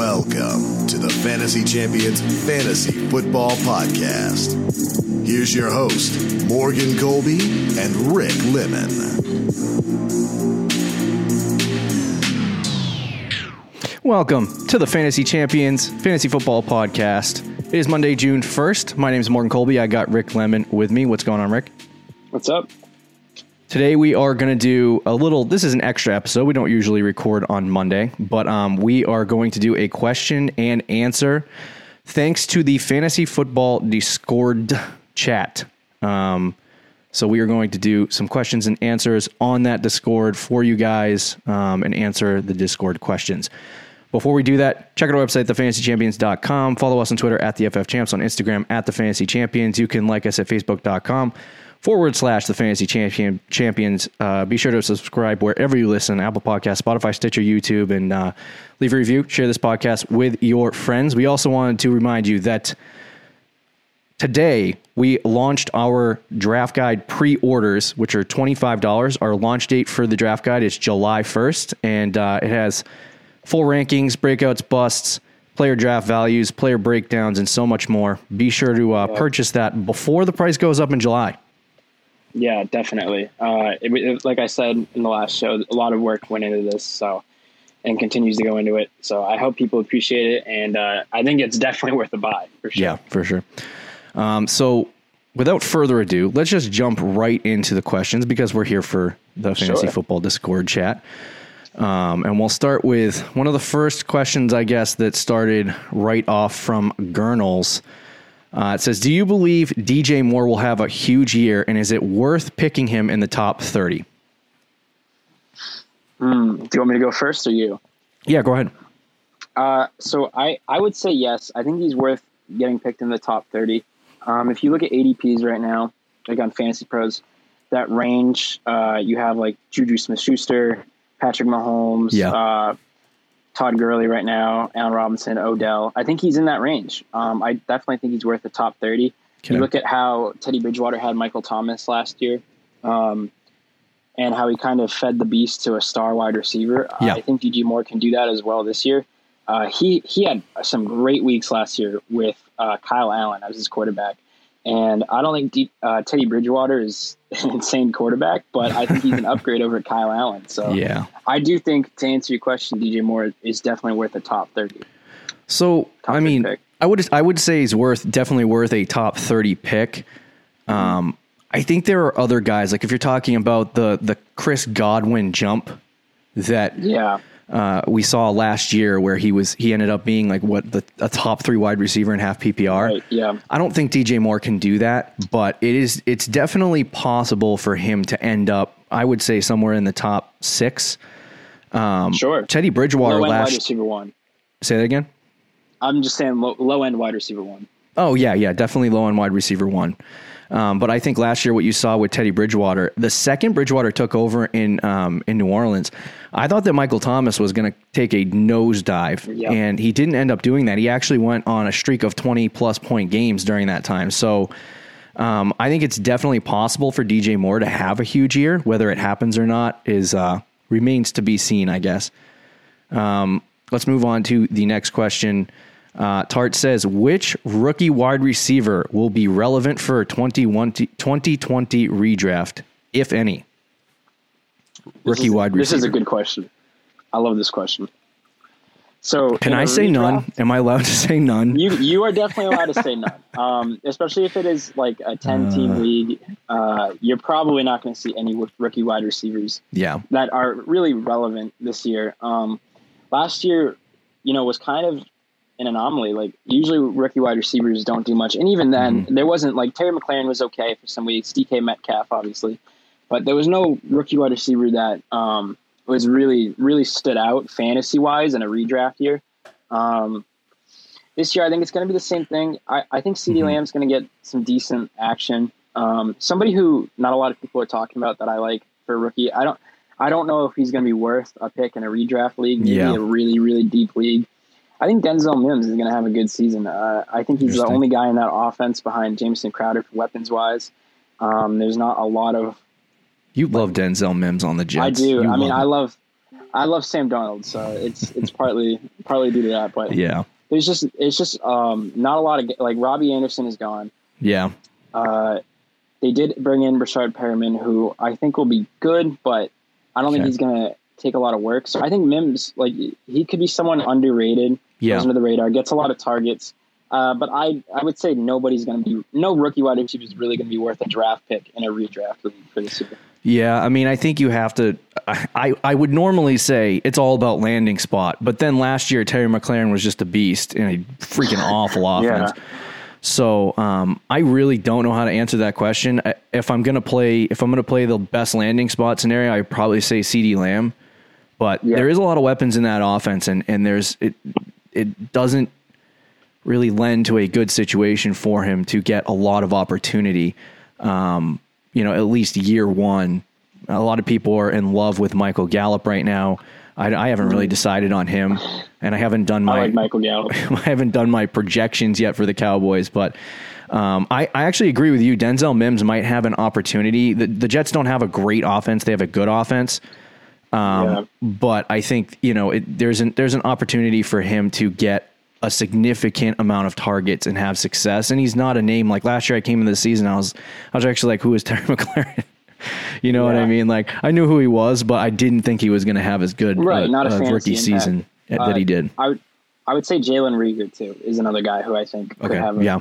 Welcome to the Fantasy Champions Fantasy Football Podcast. Here's your host, Morgan Colby and Rick Lemon. Welcome to the Fantasy Champions Fantasy Football Podcast. It is Monday, June 1st. My name is Morgan Colby. I got Rick Lemon with me. What's going on, Rick? What's up? Today we are going to do a little. This is an extra episode. We don't usually record on Monday, but um, we are going to do a question and answer. Thanks to the Fantasy Football Discord chat. Um, so we are going to do some questions and answers on that Discord for you guys um, and answer the Discord questions. Before we do that, check out our website, thefantasychampions.com. Follow us on Twitter at the FF Champs, on Instagram at the Fantasy Champions. You can like us at facebook.com forward slash the fantasy champion champions. Uh, be sure to subscribe wherever you listen Apple Podcast, Spotify, Stitcher, YouTube, and uh, leave a review. Share this podcast with your friends. We also wanted to remind you that today we launched our draft guide pre orders, which are $25. Our launch date for the draft guide is July 1st, and uh, it has full rankings, breakouts, busts. Player draft values, player breakdowns, and so much more. Be sure to uh, purchase that before the price goes up in July. Yeah, definitely. Uh, it, it, like I said in the last show, a lot of work went into this, so and continues to go into it. So I hope people appreciate it, and uh, I think it's definitely worth a buy for sure. Yeah, for sure. Um, so without further ado, let's just jump right into the questions because we're here for the fantasy Sure. football Discord chat. Um, and we'll start with one of the first questions, I guess, that started right off from Gurnals. Uh, it says, "Do you believe DJ Moore will have a huge year, and is it worth picking him in the top 30? Mm, do you want me to go first or you? Yeah, go ahead. Uh, so I, I would say yes. I think he's worth getting picked in the top 30. Um, if you look at ADPs right now, like on Fantasy Pros, that range, uh, you have like Juju Smith Schuster, Patrick Mahomes, Yeah. Todd Gurley right now, Allen Robinson, Odell. I think he's in that range. Um, I definitely think he's worth the top 30. Okay. You look at how Teddy Bridgewater had Michael Thomas last year. Um, and how he kind of fed the beast to a star wide receiver. Yeah. I think DJ Moore can do that as well this year. Uh, he he had some great weeks last year with uh, Kyle Allen as his quarterback, and I don't think D, uh, Teddy Bridgewater is an insane quarterback, but I think he's an upgrade over Kyle Allen. So Yeah. I do think to answer your question, DJ Moore is definitely worth a top thirty. So Top I mean, pick. I would I would say he's worth definitely worth a top thirty pick. Um, I think there are other guys like if you're talking about the the Chris Godwin jump that Yeah, uh, we saw last year, where he was he ended up being like what the a top three wide receiver in half PPR. Right, yeah. I don't think DJ Moore can do that, but it is it's definitely possible for him to end up. I would say somewhere in the top six. sure. Teddy Bridgewater Low end wide receiver one. Say that again. I'm just saying low, low end wide receiver one. Oh yeah, yeah, definitely low end wide receiver one. Um, but I think last year what you saw with Teddy Bridgewater, the second Bridgewater took over in um, in New Orleans, I thought that Michael Thomas was going to take a nosedive, Yep. and he didn't end up doing that. He actually went on a streak of twenty plus point games during that time. So um, I think it's definitely possible for DJ Moore to have a huge year. Whether it happens or not is uh, remains to be seen, I guess. Um, let's move on to the next question. Uh, Tart says, which rookie wide receiver will be relevant for a 21 2020 redraft, if any? Rookie is- wide This is a good question. I love this question. So Can I say none? Am I allowed to say none? You you are definitely allowed to say none, um, especially if it is like a ten team league. Uh, you're probably not going to see any rookie wide receivers yeah. that are really relevant this year. Um, last year, you know, was kind of an anomaly. Like usually rookie wide receivers don't do much, and even then, there wasn't like Terry McLaurin was okay for some weeks. DK Metcalf, obviously, but there was no rookie wide receiver that um, was really really stood out fantasy wise in a redraft year. Um, this year, I think it's going to be the same thing. I, I think CD Mhm. Lamb's going to get some decent action. Um, somebody who not a lot of people are talking about that I like for a rookie. I don't. I don't know if he's going to be worth a pick in a redraft league, maybe Yeah. a really really deep league. I think Denzel Mims is going to have a good season. Uh, I think he's the only guy in that offense behind Jamison Crowder for weapons wise. Um, there's not a lot of You love Denzel Mims on the Jets. I do. You I mean, love I love. I love Sam Darnold. so it's it's partly partly due to that. But Yeah. there's just it's just um, not a lot of like Robbie Anderson is gone. Yeah. Uh, they did bring in Breshad Perriman, who I think will be good, but I don't think he's gonna take a lot of work. So I think Mims, like he could be someone underrated, Yeah. goes under the radar, gets a lot of targets. Uh, but I I would say nobody's gonna be no rookie wide receiver is really gonna be worth a draft pick in a redraft league for this year. Yeah, I mean, I think you have to. I, I, I would normally say it's all about landing spot, but then last year Terry McLaurin was just a beast and a freaking awful offense. So um, I really don't know how to answer that question. If I'm gonna play, if I'm gonna play the best landing spot scenario, I'd probably say CeeDee Lamb. But Yeah. there is a lot of weapons in that offense, and and there's it it doesn't really lend to a good situation for him to get a lot of opportunity. Um, you know, at least year one. A lot of people are in love with Michael Gallup right now. I, I haven't really decided on him, and I haven't done I my like Michael Gallup. I haven't done my projections yet for the Cowboys, but um, I, I actually agree with you. Denzel Mims might have an opportunity. The, the Jets don't have a great offense; they have a good offense. Um, Yeah. But I think you know it, there's an there's an opportunity for him to get a significant amount of targets and have success. And he's not a name like last year. I came in the season, I was I was actually like, who is Terry McLaurin? you know what I mean? Like I knew who he was, but I didn't think he was going to have as good Right, uh, not a uh, rookie season that he Uh, did. I would I would say Jalen Reagor too is another guy who I think could Okay, have a yeah.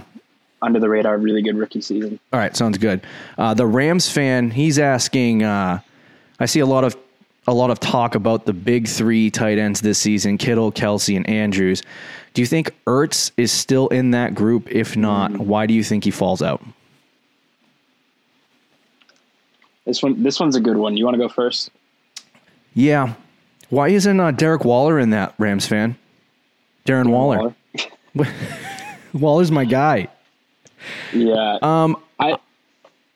under the radar really good rookie season. All right, sounds good. Uh, the Rams fan, he's asking. Uh, I see a lot of a lot of talk about the big three tight ends this season: Kittle, Kelce, and Andrews. Do you think Ertz is still in that group? If not, why do you think he falls out? This one this one's a good one. You want to go first? Yeah, why isn't uh, Derek Waller in that Rams fan? Darren Waller. Waller's my guy. Yeah. Um, I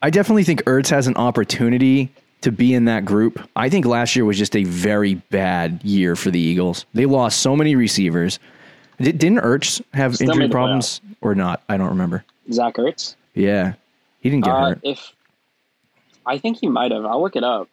I definitely think Ertz has an opportunity to be in that group. I think last year was just a very bad year for the Eagles. They lost so many receivers. Did, didn't Ertz have Still injury problems or not? I don't remember. Zach Ertz. Yeah, he didn't get Uh, hurt. if I think he might have. I'll look it up.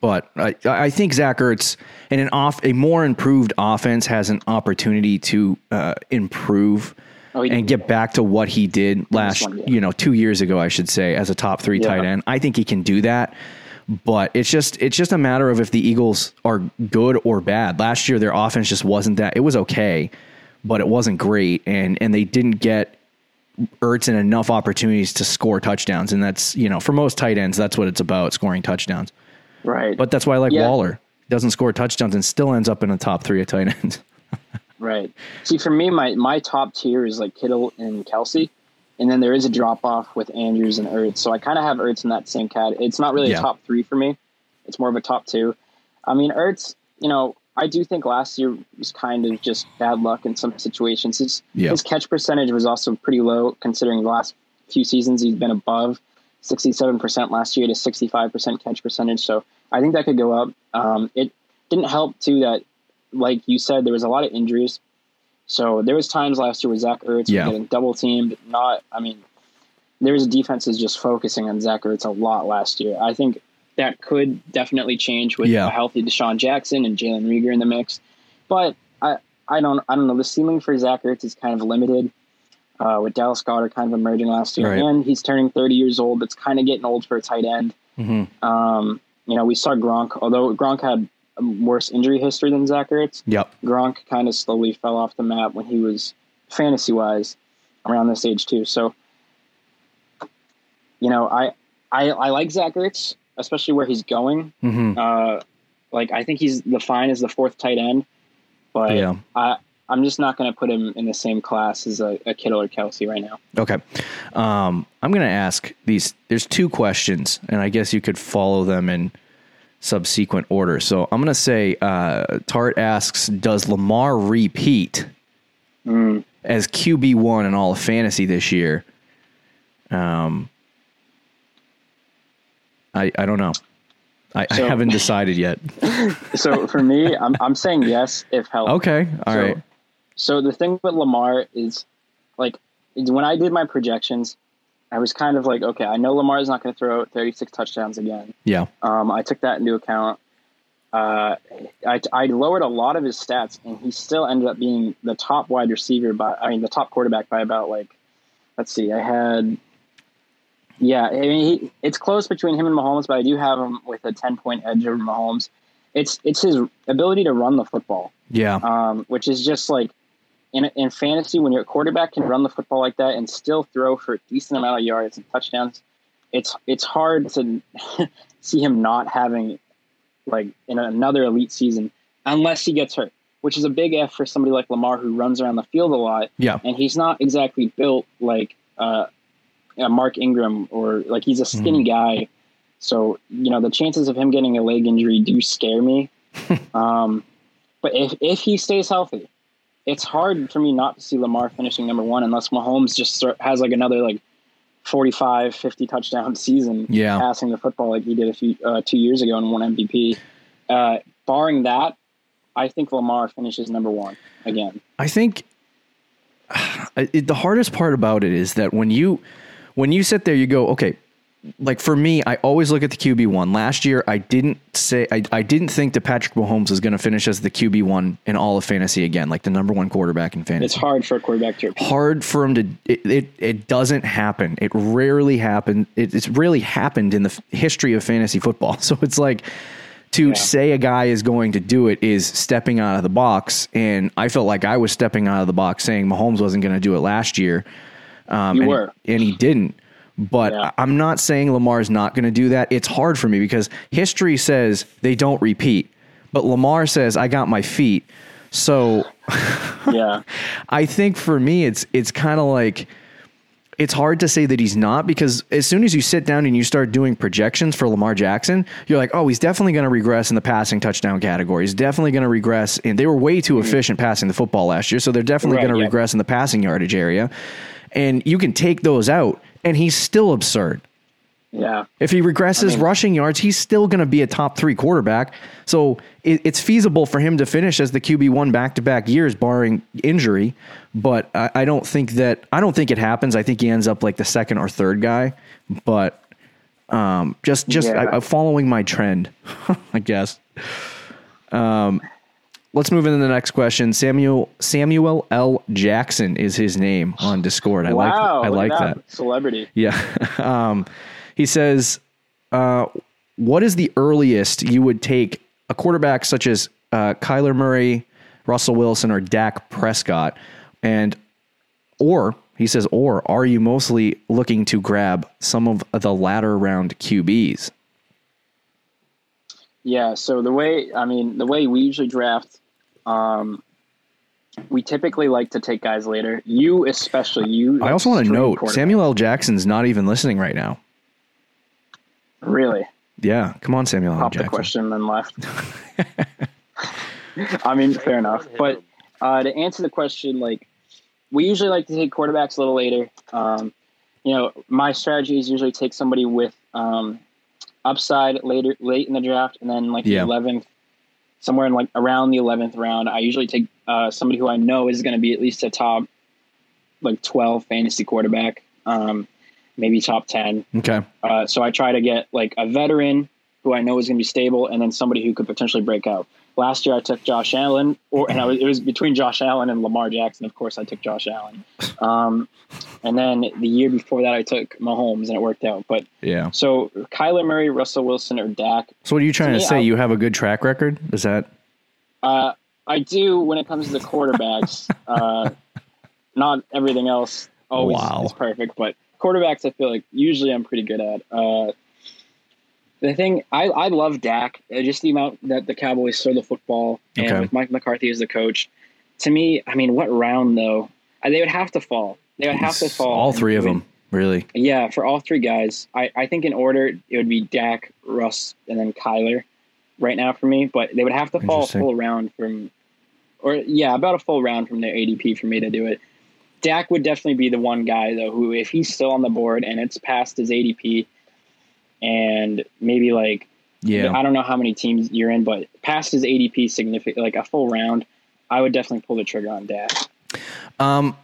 But I, I think Zach Ertz and an off a more improved offense has an opportunity to uh, improve Oh, and get back to what he did last, one, yeah. you know, two years ago, I should say, as a top three Yeah. tight end. I think he can do that. But it's just it's just a matter of if the Eagles are good or bad. Last year, their offense just wasn't that. It was okay, but it wasn't great, and and they didn't get Ertz in enough opportunities to score touchdowns. And that's you know for most tight ends, that's what it's about, scoring touchdowns. Right. But that's why I like Yeah. Waller. Doesn't score touchdowns and still ends up in the top three of tight ends. Right. See, for me, my my top tier is like Kittle and Kelce, and then there is a drop off with Andrews and Ertz. So I kind of have Ertz in that same cat. It's not really Yeah. a top three for me. It's more of a top two. I mean, Ertz. You know, I do think last year was kind of just bad luck in some situations. His Yeah. his catch percentage was also pretty low considering the last few seasons he's been above sixty seven percent last year to sixty five percent catch percentage. So I think that could go up. Um, it didn't help too that like you said, there was a lot of injuries. So there was times last year where Zach Ertz Yeah. was getting double teamed. Not, I mean, there was defenses just focusing on Zach Ertz a lot last year. I think that could definitely change with Yeah. a healthy DeSean Jackson and Jalen Reagor in the mix. But I, I don't, I don't know. The ceiling for Zach Ertz is kind of limited. Uh, with Dallas Goedert kind of emerging last year, Right. and he's turning 30 years old. It's kind of getting old for a tight end. Mhm. Um, you know, we saw Gronk, although Gronk had worse injury history than Zach Ertz. Yep. Gronk kind of slowly fell off the map when he was fantasy wise around this age too. So, you know, I I, I like Zach Ertz, especially where he's going. hmm Uh, like I think he's the fine as the fourth tight end, but Yeah. I I'm just not going to put him in the same class as a, a Kittle or Kelce right now. Okay. Um, I'm going to ask these. There's two questions, and I guess you could follow them in subsequent order. So I'm going to say uh, Tart asks Does Lamar repeat Mm. as QB1 in all of fantasy this year? Um, I, I don't know. I, I haven't decided yet. So for me, I'm I'm saying yes if healthy. Okay. all so, right. So the thing with Lamar is, like, when I did my projections, I was kind of like, okay, I know Lamar's not going to throw 36 touchdowns again. Yeah. Um, I took that into account. uh, I, I lowered a lot of his stats, and he still ended up being the top wide receiver by, I mean, the top quarterback by about like, let's see, I had, yeah, I mean, he, it's close between him and Mahomes, but I do have him with a ten point edge over Mahomes. It's it's his ability to run the football, Yeah. um, which is just like in in fantasy when your quarterback can run the football like that and still throw for a decent amount of yards and touchdowns. It's it's hard to see him not having like in another elite season unless he gets hurt, which is a big F for somebody like Lamar who runs around the field a lot yeah. and he's not exactly built like uh, uh, Mark Ingram or like he's a skinny guy. So you know the chances of him getting a leg injury do scare me. um, but if if he stays healthy, it's hard for me not to see Lamar finishing number one unless Mahomes just start, has like another like 45, 50 touchdown season Yeah. passing the football like he did a few uh, two years ago and won MVP. Uh, barring that, I think Lamar finishes number one again. I think it, the hardest part about it is that when you when you sit there, you go, okay. Like for me, I always look at the QB one. Last year, I didn't say I, I didn't think that Patrick Mahomes was going to finish as the QB one in all of fantasy again, like the number one quarterback in fantasy. It's hard for a quarterback to hard for him to it, it, it doesn't happen. It rarely happened it, it's really happened in the history of fantasy football. So it's like to say a guy is going to do it is stepping out of the box and i felt like i was stepping out of the box saying mahomes wasn't going to do it last year um, You and, were. and he didn't but Yeah. I'm not saying Lamar's not going to do that. It's hard for me because history says they don't repeat, but Lamar says I got my feet. So Yeah. I think for me, it's it's kind of like it's hard to say that he's not because as soon as you sit down and you start doing projections for Lamar Jackson, you're like, oh, he's definitely going to regress in the passing touchdown category. He's definitely going to regress, and they were way too mm-hmm. efficient passing the football last year, so they're definitely Right, going to yeah. regress in the passing yardage area. And you can take those out, and he's still absurd. Yeah. If he regresses mean- rushing yards, he's still going to be a top three quarterback. So it, it's feasible for him to finish as the QB one back to back years, barring injury. But I, I don't think that I don't think it happens. I think he ends up like the second or third guy. But um, just just Yeah. I, following my trend, I guess. Um, let's move into the next question. Samuel Samuel L. Jackson is his name on Discord. I wow. like I like at that. Celebrity. Yeah. um, he says, uh, what is the earliest you would take a quarterback such as uh, Kyler Murray, Russell Wilson, or Dak Prescott? And, or, he says, or are you mostly looking to grab some of the latter round QBs? Yeah. So the way, I mean, the way we usually draft, um, we typically like to take guys later. You, especially you. I also want to note. Samuel L. Jackson's not even listening right now. Really? Yeah. Come on, Samuel L. Pop the Jackson. question and then left. I mean, fair enough. But uh, to answer the question, like we usually like to take quarterbacks a little later. Um, you know, my strategy is usually take somebody with um, upside later, late in the draft, and then like Yeah. the eleventh, somewhere in like around the eleventh round. I usually take uh, somebody who I know is going to be at least a top like twelve fantasy quarterback, um, maybe top ten. Okay. Uh, so I try to get like a veteran who I know is going to be stable, and then somebody who could potentially break out. Last year I took Josh Allen, or and I was, it was between Josh Allen and Lamar Jackson. Of course, I took Josh Allen. Um, and then the year before that, I took Mahomes, and it worked out. But Yeah. so Kyler Murray, Russell Wilson, or Dak. So what are you trying to, me, say? I'll- you have a good track record? Is that? Uh, I do when it comes to the quarterbacks. uh, not everything else always Wow. is perfect, but quarterbacks I feel like usually I'm pretty good at. Uh, the thing I, I love Dak, uh, just the amount that the Cowboys throw the football, and Okay. with Mike McCarthy as the coach. To me, I mean, what round though? Uh, They would have to fall. They would have to fall. All three of them, really. Yeah, for all three guys, I, I think in order it would be Dak, Russ, and then Kyler right now for me. But they would have to fall a full round from, or yeah, about a full round from their ADP for me to do it. Dak would definitely be the one guy though who, if he's still on the board and it's past his ADP, and maybe like Yeah. I don't know how many teams you're in, but past his ADP significant like a full round, I would definitely pull the trigger on Dak. Um,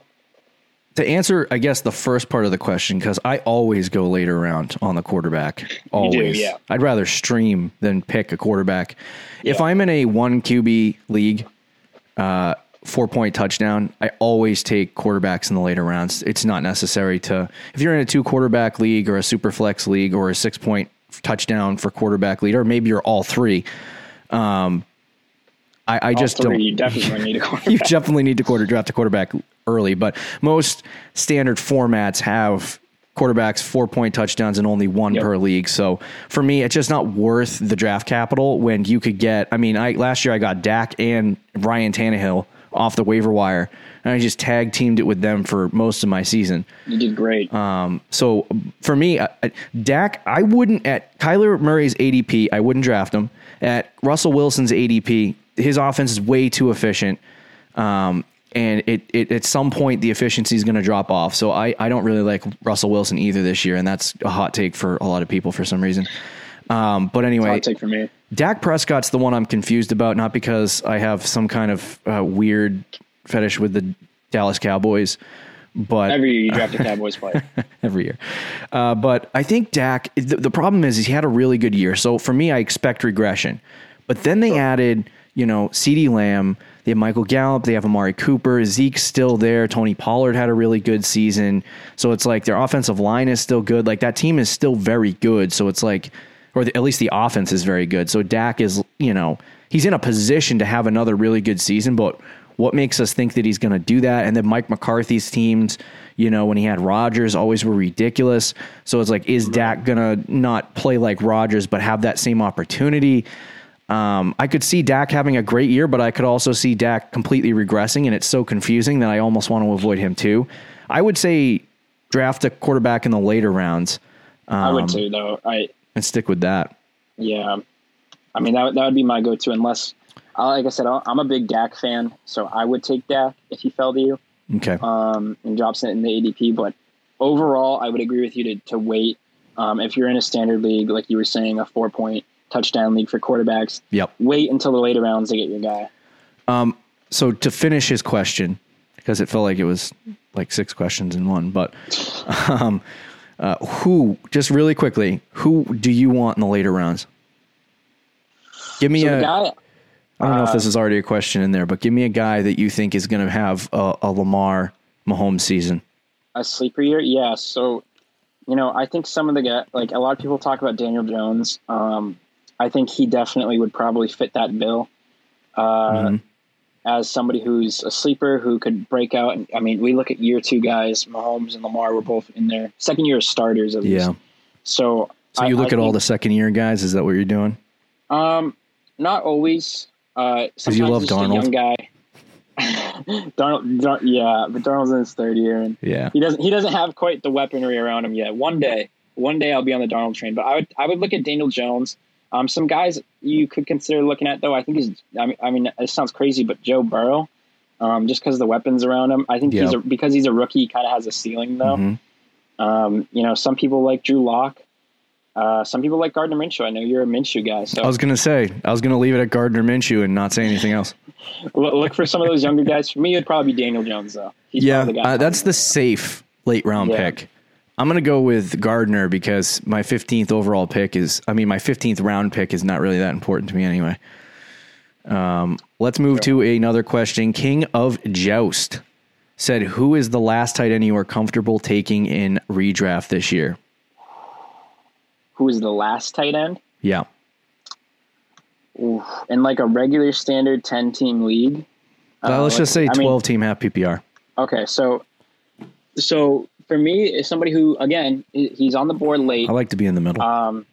to answer, I guess the first part of the question because I always go later round on the quarterback. Always, yeah. I'd rather stream than pick a quarterback. If I'm in a one QB league, uh, four point touchdown, I always take quarterbacks in the later rounds. It's not necessary to if you're in a two quarterback league or a super flex league or a six point touchdown for quarterback leader, maybe you're all three. Um, I, I just three, don't. you definitely need a quarterback. you definitely need to quarter draft a quarterback early, but most standard formats have quarterbacks four point touchdowns and only one Yep. per league. So for me, it's just not worth the draft capital when you could get. I mean, I last year I got Dak and Ryan Tannehill off the waiver wire, and I just tag teamed it with them for most of my season. You did great. Um, so for me, I, I- Dak, I wouldn't at Kyler Murray's ADP, I wouldn't draft him. At Russell Wilson's ADP, his offense is way too efficient. Um, and it, it at some point the efficiency is going to drop off. So I, I don't really like Russell Wilson either this year, and that's a hot take for a lot of people for some reason. Um, but anyway, Hot take for me. Dak Prescott's the one I'm confused about, not because I have some kind of uh, weird fetish with the Dallas Cowboys, but Every year you draft a Cowboys player. every year. Uh, but I think Dak, the, the problem is, is he had a really good year. So for me, I expect regression. But then they added, you know, CeeDee Lamb. They have Michael Gallup. They have Amari Cooper. Zeke's still there. Tony Pollard had a really good season. So it's like their offensive line is still good. Like that team is still very good. So it's like, or the, at least the offense is very good. So Dak is, you know, he's in a position to have another really good season. But what makes us think that he's going to do that? And then Mike McCarthy's teams, you know, when he had Rodgers, always were ridiculous. So it's like, is Dak going to not play like Rodgers, but have that same opportunity? Um, I could see Dak having a great year, but I could also see Dak completely regressing, and it's so confusing that I almost want to avoid him too. I would say draft a quarterback in the later rounds I Um, would too, though. I and stick with that. yeah. I mean that would- that would be my go-to unless, like I said, I'm a big Dak fan, so I would take Dak if he fell to you Okay. um, and drops it in the ADP. But overall, I would agree with you to to wait. Um, if you're in a standard league, like you were saying, a four point touchdown league for quarterbacks, Yep. wait until the later rounds to get your guy. Um, So to finish his question, because it felt like it was like six questions in one, but um, uh, who, just really quickly, who do you want in the later rounds? Give me So a. guy, I don't know if this Uh, is already a question in there, but give me a guy that you think is going to have a, a Lamar Mahomes season. a sleeper year, yeah. So, you know, I think some of the guy, like a lot of people talk about Daniel Jones. Um, I think he definitely would probably fit that bill. Uh, Mhm. As somebody who's a sleeper who could break out, and I mean, we look at year two guys. Mahomes and Lamar were both in their second year starters. At least. Yeah. So, So I- you look I at all the second year guys. Is that what you're doing? Um, not always. Uh, Because you love Darnold, young guy. Dar- yeah, but Darnold's in his third year, and Yeah. he doesn't he doesn't have quite the weaponry around him yet. One day, one day I'll be on the Darnold train. But I would I would look at Daniel Jones. Um, some guys you could consider looking at though. I think is I mean, I mean it sounds crazy, but Joe Burrow, um, just because of the weapons around him, I think he's a, because he's a rookie, he kind of has a ceiling though. Mhm. Um, you know, some people like Drew Lock. Uh, some people like Gardner Minshew. I know you're a Minshew guy, so I was going to say, I was going to leave it at Gardner Minshew and not say anything else. Look look for some of those younger guys. For me, it'd probably be Daniel Jones, though. He's yeah, the uh, that's the safe late round Yeah. pick. I'm going to go with Gardner because my 15th overall pick is, I mean, my 15th round pick is not really that important to me anyway. Um, let's move to another question. King of Joust said, Who is the last tight end you are comfortable taking in redraft this year? who is the last tight end Yeah. Oof. in like a regular standard ten team league. Uh, let's like- just say I mean- 12 team half PPR. Okay, so so for me, is somebody who again he's on the board late. I like to be in the middle. Um,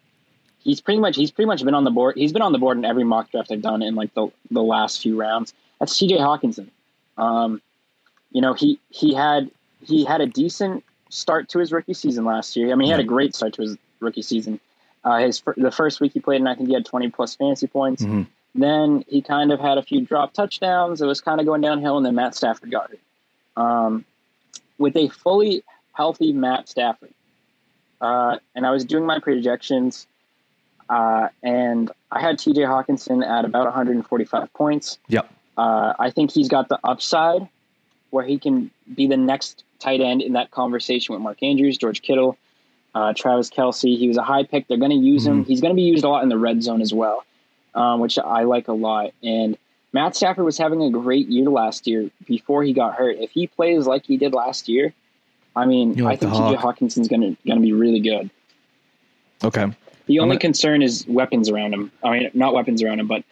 he's pretty much he's pretty much been on the board. He's been on the board in every mock draft I've done in like the the last few rounds. That's T.J. Hockenson. Um, you know he he had he had a decent start to his rookie season last year. I mean, he had a great start to his rookie season. Uh, his the first week he played, and I think he had twenty plus fantasy points. Mhm. Then he kind of had a few drop touchdowns. It was kind of going downhill, and then Matt Stafford got hurt. Um, with a fully healthy Matt Stafford, uh, and I was doing my projections, uh, and I had T.J. Hockenson at about 145 points. Yep. Uh, I think he's got the upside where he can be the next tight end in that conversation with Mark Andrews, George Kittle, uh, Travis Kelce. He was a high pick. They're going to use him. He's going to be used a lot in the red zone as well, um, which I like a lot. And Matt Stafford was having a great year last year before he got hurt. If he plays like he did last year, I mean, like I think TJ Hawk. Hockenson's going to going to be really good. Okay. The only gonna- concern is weapons around him. I mean, not weapons around him, but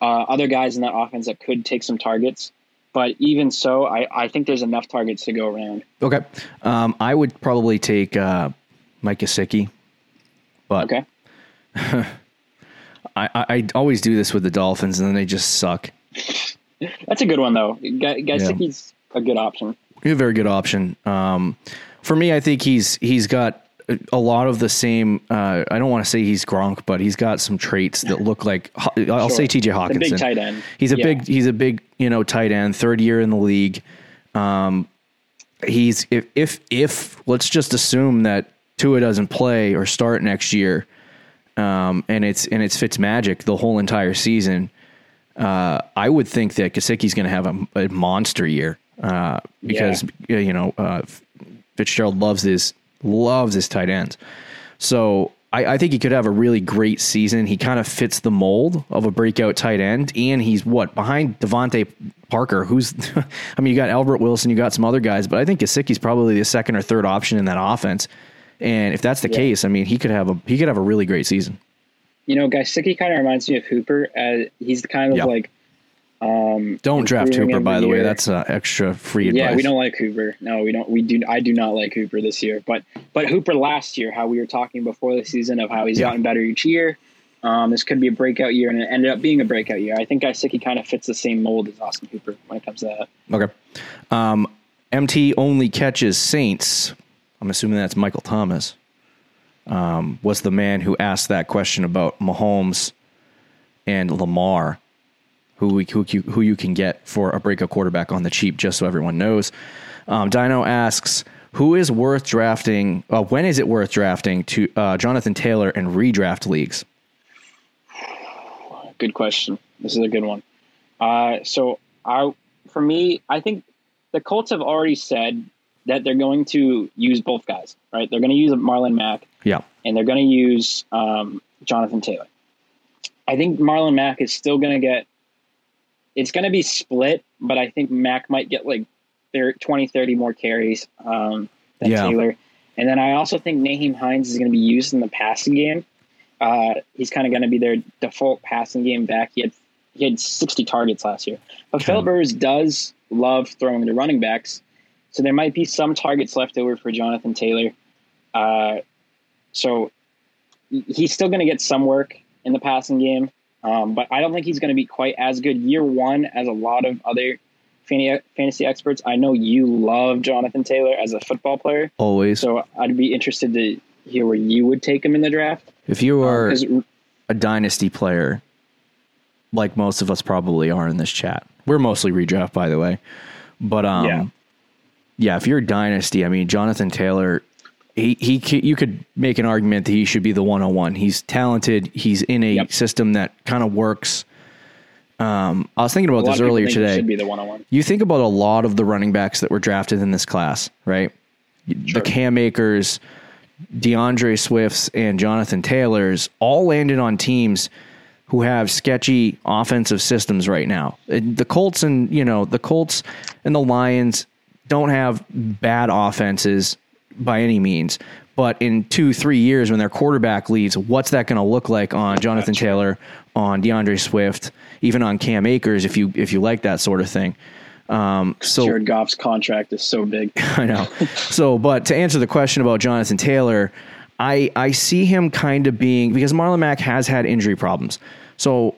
uh, other guys in that offense that could take some targets. But even so, I, I think there's enough targets to go around. Okay. Um, I would probably take uh, Mike Gesicki, but Okay. I, I, I always do this with the Dolphins, and then they just suck. That's a good one, though. Guy, Gesicki's a good option. He's a very good option. Um, for me, I think he's he's got a lot of the same. Uh, I don't want to say he's Gronk, but he's got some traits that look like. I'll say T.J. Hockenson. big tight end. He's a Yeah. big he's a big you know tight end, third year in the league. Um, he's if if if let's just assume that Tua doesn't play or start next year, um, and it's and it's Fitzmagic the whole entire season. Uh, I would think that Gesicki's going to have a, a monster year uh, because you know uh, Fitzgerald loves his loves his tight ends. So I, I think he could have a really great season. He kind of fits the mold of a breakout tight end, and he's what behind DeVante Parker, who's I mean, you got Albert Wilson, you got some other guys, but I think Gesicki's probably the second or third option in that offense. And if that's the case, I mean, he could have a he could have a really great season. You know, Gesicki kind of reminds me of Hooper. Uh, he's the kind of Yeah. like. Um, Don't draft Hooper, by the way. That's uh, extra free advice. Yeah, we don't like Hooper. No, we don't. We do. I do not like Hooper this year. But but Hooper last year, how we were talking before the season of how he's Yeah. gotten better each year. Um, this could be a breakout year, and it ended up being a breakout year. I think Gesicki kind of fits the same mold as Austin Hooper when it comes to that. Okay. Um, MT only catches Saints. I'm assuming that's Michael Thomas. Um, was the man who asked that question about Mahomes and Lamar, who we, who you, who you can get for a breakout quarterback on the cheap, just so everyone knows. Um, Dino asks, who is worth drafting? Uh, when is it worth drafting to uh, Jonathan Taylor in redraft leagues? Good question. This is a good one. Uh, so I, for me, I think the Colts have already said that they're going to use both guys. Right? They're going to use Marlon Mack Yeah. and they're going to use um, Jonathan Taylor. I think Marlon Mack is still going to get. It's going to be split, but I think Mack might get like thir 20, 30 more carries um, than Yeah. Taylor. And then I also think Nyheim Hines is going to be used in the passing game. Uh, he's kind of going to be their default passing game back. He had he had 60 targets last year. But Philip Rivers does love throwing to running backs, so there might be some targets left over for Jonathan Taylor. Uh, so he's still going to get some work in the passing game, um, but I don't think he's going to be quite as good year one as a lot of other fantasy experts. I know you love Jonathan Taylor as a football player, Always. so I'd be interested to hear where you would take him in the draft. if you are 'Cause- a dynasty player, like most of us probably are in this chat. We're mostly redraft, by the way. But um, Yeah. yeah. if you're a dynasty, I mean, Jonathan Taylor, he he you could make an argument that he should be the 101. He's talented. He's in a Yep. system that kind of works. Um, I was thinking about a this earlier today. should be the one-on-one. You think about a lot of the running backs that were drafted in this class, right? The Cam Akers, DeAndre Swifts, and Jonathan Taylors all landed on teams who have sketchy offensive systems right now. Uh, The Colts and you know the Colts and the Lions don't have bad offenses by any means. But in two, three years, when their quarterback leaves, what's that going to look like on Jonathan Taylor, on DeAndre Swift, even on Cam Akers, if you if you like that sort of thing? Um, so Jared Goff's contract is so big. I know. So, but to answer the question about Jonathan Taylor, I I see him kind of being because Marlon Mack has had injury problems. So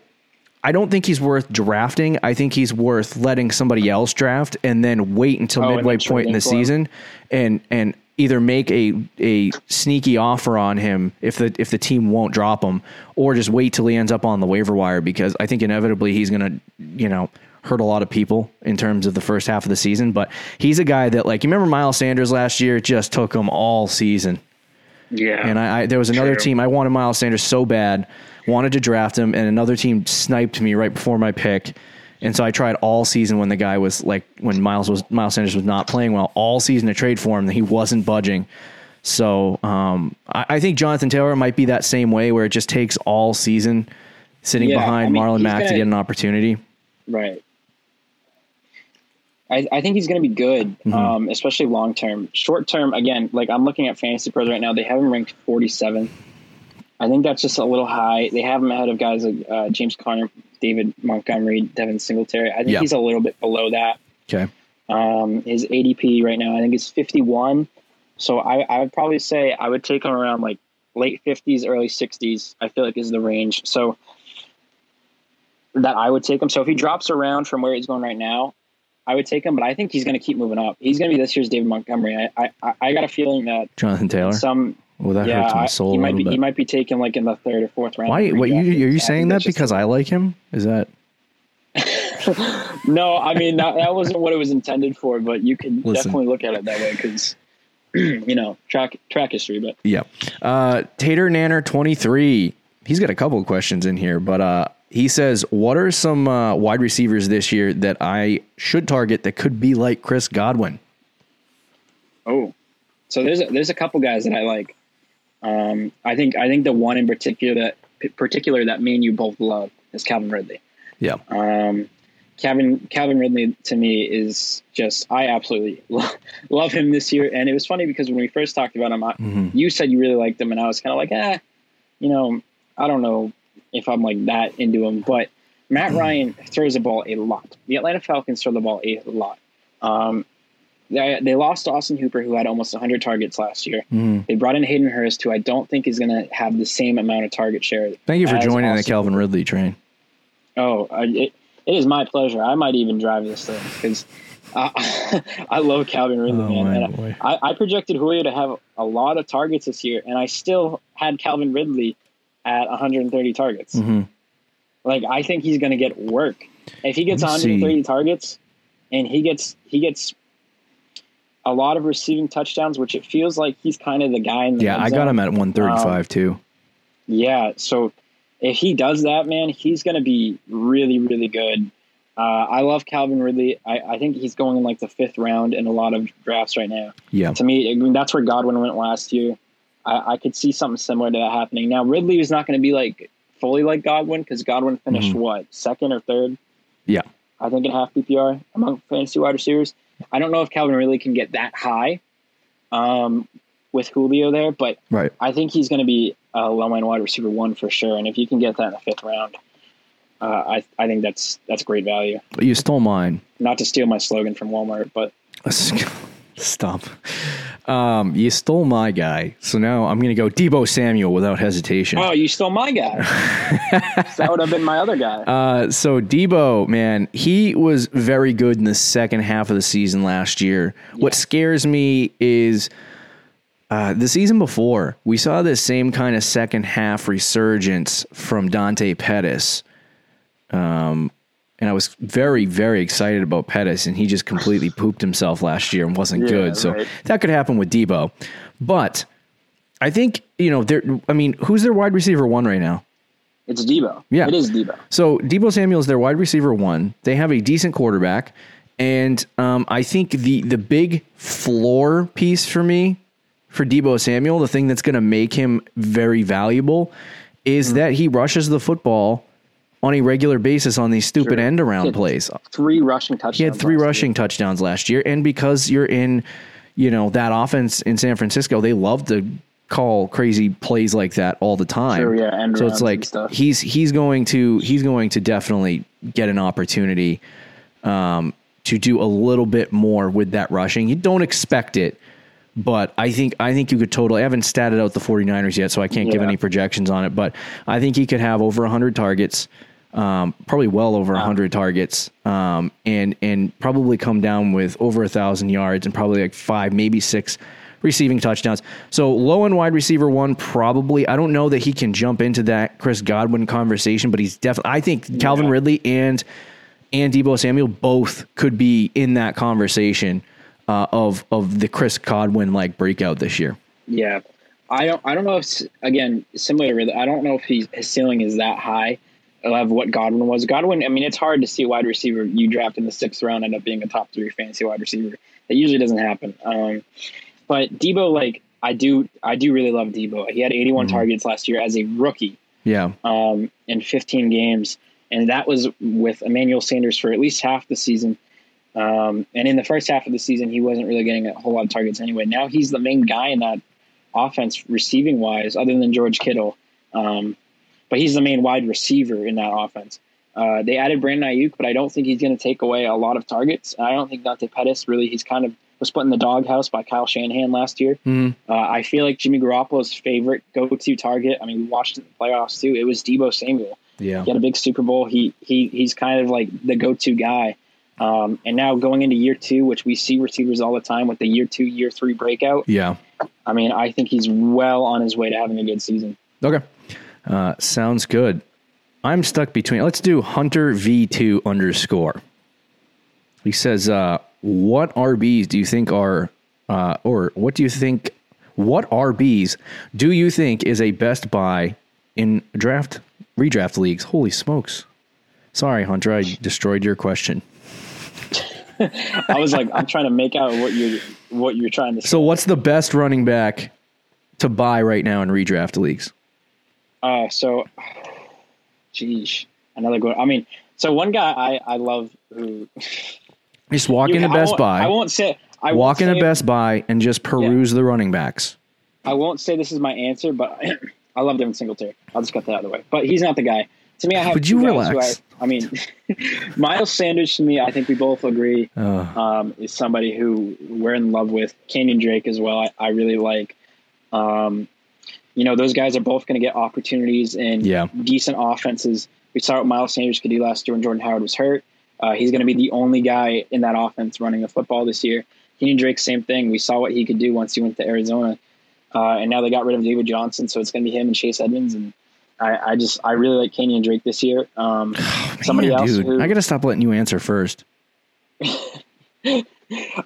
I don't think he's worth drafting. I think he's worth letting somebody else draft and then wait until Oh, midway point in the him. season and and either make a a sneaky offer on him if the if the team won't drop him or just wait till he ends up on the waiver wire because I think inevitably he's going to, you know, hurt a lot of people in terms of the first half of the season, but he's a guy that like you remember Miles Sanders last year It just took him all season. Yeah. And I, I there was another True. team I wanted Miles Sanders so bad, wanted to draft him, and another team sniped me right before my pick, And so I tried all season when the guy was like when Miles was Miles Sanders was not playing well all season to trade for him, and he wasn't budging. So um, I, I, think Jonathan Taylor might be that same way where it just takes all season sitting yeah, behind I mean, Marlon Mack gonna, to get an opportunity. Right. I, I think he's going to be good, mm-hmm. um, especially long term. Short term, again, like I'm looking at Fantasy Pros right now. They have him ranked 47. I think that's just a little high. They have him ahead of guys like uh, James Conner, David Montgomery, Devin Singletary. I think yep. he's a little bit below that. Okay. Um, his ADP right now, I think is 51. So I, I would probably say I would take him around like late 50s, early 60s. I feel like is the range. So that I would take him. So if he drops around from where he's going right now, I would take him. But I think he's going to keep moving up. He's going to be this year's David Montgomery. I, I I got a feeling that Jonathan Taylor. Some well, that yeah, hurts my soul. He might be bit. he might be taken like in the third or fourth round. Why? What you are you saying that because I like him? Is that? no, I mean that, that wasn't what it was intended for. But you can Listen. definitely look at it that way because you know, track track history. But yeah, uh, Tater Nanner twenty three. He's got a couple of questions in here, but uh, he says, "What are some uh, wide receivers this year that I should target that could be like Chris Godwin?" Oh, so there's a, there's a couple guys that I like. Um, I think I think the one in particular that particular that me and you both love is Calvin Ridley. Yeah. Um, Calvin Calvin Ridley to me is just I absolutely love, love him this year, and it was funny because when we first talked about him, I, mm-hmm. you said you really liked him, and I was kind of like, eh, you know, I don't know if I'm like that into him, but Matt mm-hmm. Ryan throws the ball a lot. The Atlanta Falcons throw the ball a lot. Um, they, they lost Austin Hooper, who had almost 100 targets last year. Mm. They brought in Hayden Hurst, who I don't think is going to have the same amount of target share. Thank you for joining Austin the Calvin Hooper. Ridley train. Oh, it, it is my pleasure. I might even drive this thing because I, I love Calvin Ridley, oh, man. I, I projected Julio to have a lot of targets this year, and I still had Calvin Ridley at 130 targets. Mm-hmm. Like I think he's going to get work if he gets 130 see. targets, and he gets he gets a lot of receiving touchdowns, which it feels like he's kind of the guy. In the yeah, I got him at 135 um, too. Yeah, so if he does that, man, he's going to be really, really good. Uh, I love Calvin Ridley. I, I, think he's going in like the fifth round in a lot of drafts right now. Yeah. To me, I mean, that's where Godwin went last year. I, I, could see something similar to that happening. Now, Ridley is not going to be like fully like Godwin because Godwin finished mm-hmm. what second or third? Yeah. I think in half PPR among fantasy wide receivers. I don't know if Calvin really can get that high um, with Julio there, but right. I think he's going to be a low end wide receiver one for sure. And if you can get that in the fifth round, uh, I I think that's that's great value. But You stole mine. Not to steal my slogan from Walmart, but stop. Um, you stole my guy, so now I'm going to go Deebo Samuel without hesitation. Oh, you stole my guy. that would have been my other guy. Uh, so Deebo, man, he was very good in the second half of the season last year. Yeah. What scares me is uh, the season before, we saw this same kind of second half resurgence from Dante Pettis. Um, and I was very, very excited about Pettis, and he just completely pooped himself last year and wasn't yeah, good. So right. that could happen with Deebo. But I think, you know, there I mean, who's their wide receiver one right now? It's Deebo. Yeah. It is Deebo. So Deebo Samuel is their wide receiver one. They have a decent quarterback. And um, I think the the big floor piece for me for Deebo Samuel, the thing that's going to make him very valuable is mm-hmm. that he rushes the football on a regular basis on these stupid sure. end around plays. Three rushing touchdowns. He had three rushing year. touchdowns last year, and because you're in, you know, that offense in San Francisco, they love to call crazy plays like that all the time. Sure, yeah, so it's like he's he's going to he's going to definitely get an opportunity um, to do a little bit more with that rushing. You don't expect it but I think I think you could totally I haven't statted out the 49ers yet, so I can't yeah. give any projections on it. But I think he could have over 100 targets, um, probably well over wow. 100 targets, um, and and probably come down with over a thousand yards and probably like five, maybe six receiving touchdowns. So low and wide receiver one, probably. I don't know that he can jump into that Chris Godwin conversation, but he's definitely. I think Calvin yeah. Ridley and and Deebo Samuel both could be in that conversation uh, of of the Chris Godwin like breakout this year. Yeah, I don't I don't know if again similar to I don't know if he's, his ceiling is that high of what Godwin was. Godwin, I mean, it's hard to see a wide receiver you draft in the sixth round end up being a top three fantasy wide receiver. That usually doesn't happen. Um, but Deebo, like I do, I do really love Deebo. He had 81 mm-hmm. targets last year as a rookie. Yeah. Um, in 15 games, and that was with Emmanuel Sanders for at least half the season. Um, and in the first half of the season, he wasn't really getting a whole lot of targets anyway. Now he's the main guy in that offense, receiving wise, other than George Kittle. Um, but he's the main wide receiver in that offense. Uh, they added Brandon Aiyuk, but I don't think he's going to take away a lot of targets. I don't think Dante Pettis really. He's kind of was put in the doghouse by Kyle Shanahan last year. Mm. Uh, I feel like Jimmy Garoppolo's favorite go-to target. I mean, we watched it in the playoffs too. It was Deebo Samuel. Yeah, he had a big Super Bowl. He he he's kind of like the go-to guy. Um, and now going into year two, which we see receivers all the time with the year two, year three breakout. Yeah, I mean, I think he's well on his way to having a good season. Okay. Uh, sounds good. I'm stuck between. Let's do Hunter V2 underscore. He says, uh, "What RBs do you think are, uh, or what do you think? What RBs do you think is a best buy in draft redraft leagues? Holy smokes! Sorry, Hunter, I destroyed your question. I was like, I'm trying to make out what you're what you're trying to. Say. So, what's the best running back to buy right now in redraft leagues? Uh, so, geez, another good. I mean, so one guy I I love who just walk into Best Buy. I won't say. I walk into Best Buy and just peruse yeah. the running backs. I won't say this is my answer, but I love Devin Singletary. I'll just get that out of the way. But he's not the guy. To me, I have. Would you relax? I, I, mean, Miles Sanders. To me, I think we both agree uh. um, is somebody who we're in love with. Kenyan Drake as well. I, I really like. Um, you know, those guys are both going to get opportunities in yeah. decent offenses. We saw what Miles Sanders could do last year when Jordan Howard was hurt. Uh, he's going to be the only guy in that offense running a football this year. Kenyan Drake, same thing. We saw what he could do once he went to Arizona. Uh, and now they got rid of David Johnson, so it's going to be him and Chase Edmonds. And I, I just, I really like Kenyan Drake this year. Um, oh, somebody else. Dude, who, I got to stop letting you answer first.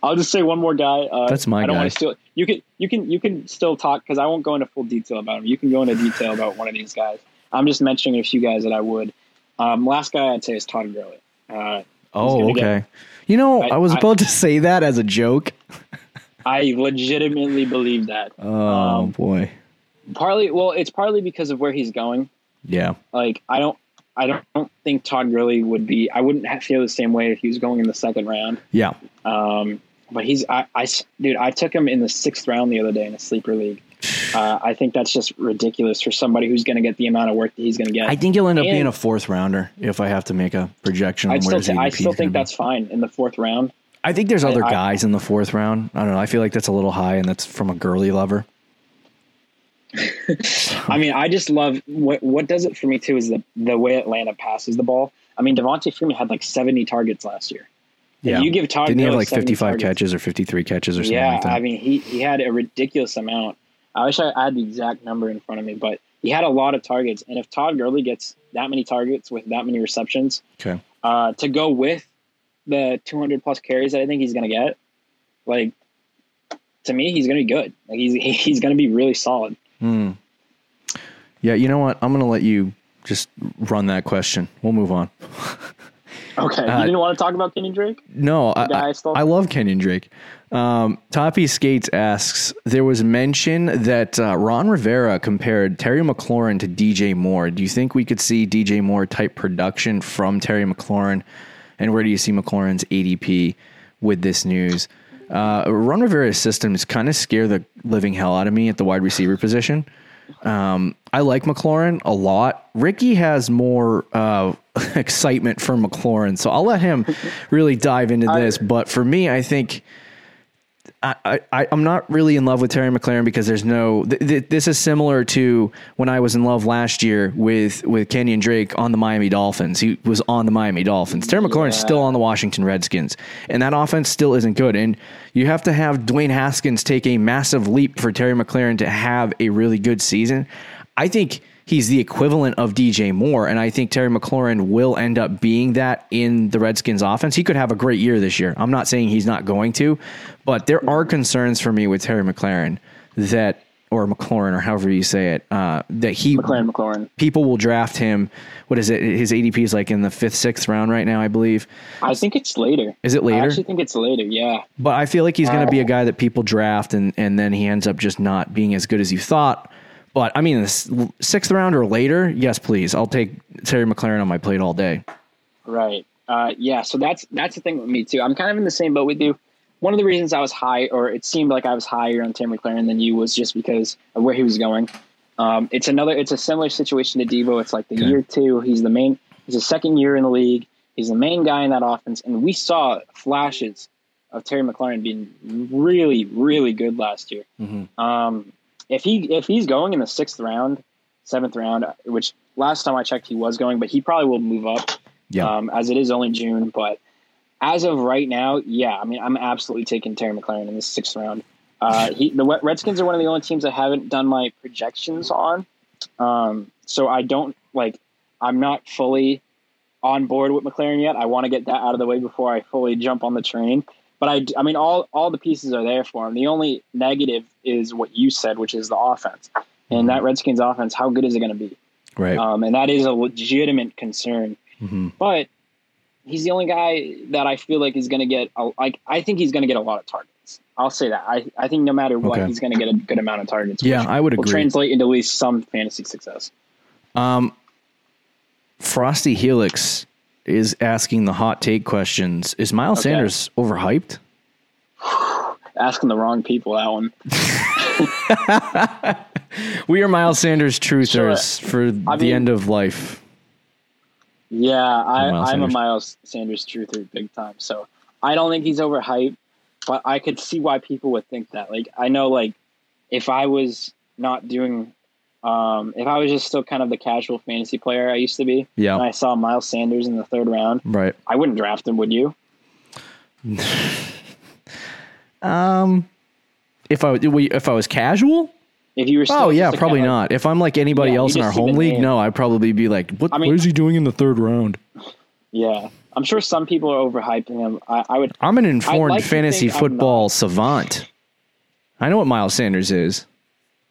I'll just say one more guy. Uh, That's my. I don't guy. want to steal. You can you can you can still talk because I won't go into full detail about him. You can go into detail about one of these guys. I'm just mentioning a few guys that I would. Um, last guy I'd say is Todd Gurley. Uh, oh, okay. Get, you know, I, I was about I, to say that as a joke. I legitimately believe that. Oh um, boy. Partly, well, it's partly because of where he's going. Yeah. Like I don't, I don't think Todd Gurley would be. I wouldn't feel the same way if he was going in the second round. Yeah. Um, but he's, I, I, dude, I took him in the sixth round the other day in a sleeper league. Uh, I think that's just ridiculous for somebody who's going to get the amount of work that he's going to get. I think he'll end up and being a fourth rounder if I have to make a projection. I'd still, I still think that's fine in the fourth round. I think there's other I, guys I, in the fourth round. I don't know. I feel like that's a little high, and that's from a Gurley lover. I mean, I just love what what does it for me too is the the way Atlanta passes the ball. I mean, Devonta Freeman had like 70 targets last year. Yeah, you give Todd didn't he have like 55 targets, catches or 53 catches or something? Yeah, like I mean, he he had a ridiculous amount. I wish I had the exact number in front of me, but he had a lot of targets. And if Todd Gurley gets that many targets with that many receptions, okay, uh, to go with the 200 plus carries that I think he's going to get, like to me, he's going to be good. Like he's he's going to be really solid. Hmm. Yeah, you know what? I'm going to let you just run that question. We'll move on. okay, uh, you didn't want to talk about Kenyan Drake? No, I, I, I, love Kenyan Drake. Um, Toppy Skates asks, there was mention that uh, Ron Rivera compared Terry McLaurin to DJ Moore. Do you think we could see DJ Moore type production from Terry McLaurin? And where do you see McLaurin's ADP with this news? Uh, Ron Rivera's systems kind of scare the living hell out of me at the wide receiver position. Um, I like McLaurin a lot. Ricky has more uh, excitement for McLaurin, so I'll let him really dive into this. but for me, I think I, I, I'm not really in love with Terry McLaurin because there's no. Th- th- this is similar to when I was in love last year with with Kenyan Drake on the Miami Dolphins. He was on the Miami Dolphins. Terry McLaurin's yeah. still on the Washington Redskins, and that offense still isn't good. And you have to have Dwayne Haskins take a massive leap for Terry McLaurin to have a really good season. I think he's the equivalent of DJ Moore, and I think Terry McLaurin will end up being that in the Redskins offense. He could have a great year this year. I'm not saying he's not going to, but there are concerns for me with Terry McLaurin that or McLaurin or however you say it, uh, that he McLaren, McLaurin. people will draft him. What is it? His ADP is like in the fifth, sixth round right now, I believe. I think it's later. Is it later? I actually think it's later. Yeah. But I feel like he's going to be a guy that people draft, and and then he ends up just not being as good as you thought. But I mean, the sixth round or later, yes, please. I'll take Terry McLaren on my plate all day. Right. Uh, yeah. So that's that's the thing with me too. I'm kind of in the same boat with you. One of the reasons I was high, or it seemed like I was higher on Terry McLaren than you, was just because of where he was going. Um, it's another. It's a similar situation to Deebo. It's like the Okay. year two. He's the main. He's the second year in the league. He's the main guy in that offense, and we saw flashes of Terry McLaren being really, really good last year. Um, if he if he's going in the sixth round, seventh round, which last time I checked he was going, but he probably will move up Yeah. um, as it is only June. But as of right now, yeah, I mean, I'm absolutely taking Terry McLaren in the sixth round. Uh, he, the Redskins are one of the only teams I haven't done my projections on, um, so I don't like. I'm not fully on board with McLaren yet. I want to get that out of the way before I fully jump on the train. But I, I mean, all all the pieces are there for him. The only negative is what you said, which is the offense. And that Redskins offense, how good is it going to be? right. Um, and that is a legitimate concern. Mhm. But he's the only guy that I feel like is going to get a, like I think he's going to get a lot of targets. I'll say that. I, I think no matter what, Okay. he's going to get a good amount of targets. Yeah, which I would will agree. translate into at least some fantasy success. Um, Frosty Helix is asking the hot take questions. Is Miles Okay. Sanders overhyped? Asking the wrong people that one. We are Miles Sanders truthers for the mean- end of life. Yeah, I, Sanders. a Miles Sanders truther big time. So I don't think he's overhyped, but I could see why people would think that. Like I know, like if I was not doing, um, if I was just still kind of the casual fantasy player I used to be, Yeah. and I saw Miles Sanders in the third round, Right. I wouldn't draft him. Would you? Um, if I if I was casual, If you were, still oh yeah, probably not. If I'm like anybody Yeah, else in our home league, name. no, I'd probably be like, what? I mean- what is he doing in the third round? Yeah, I'm sure some people are overhyping him. I, I would. I'm an informed like fantasy football savant. I know what Miles Sanders is.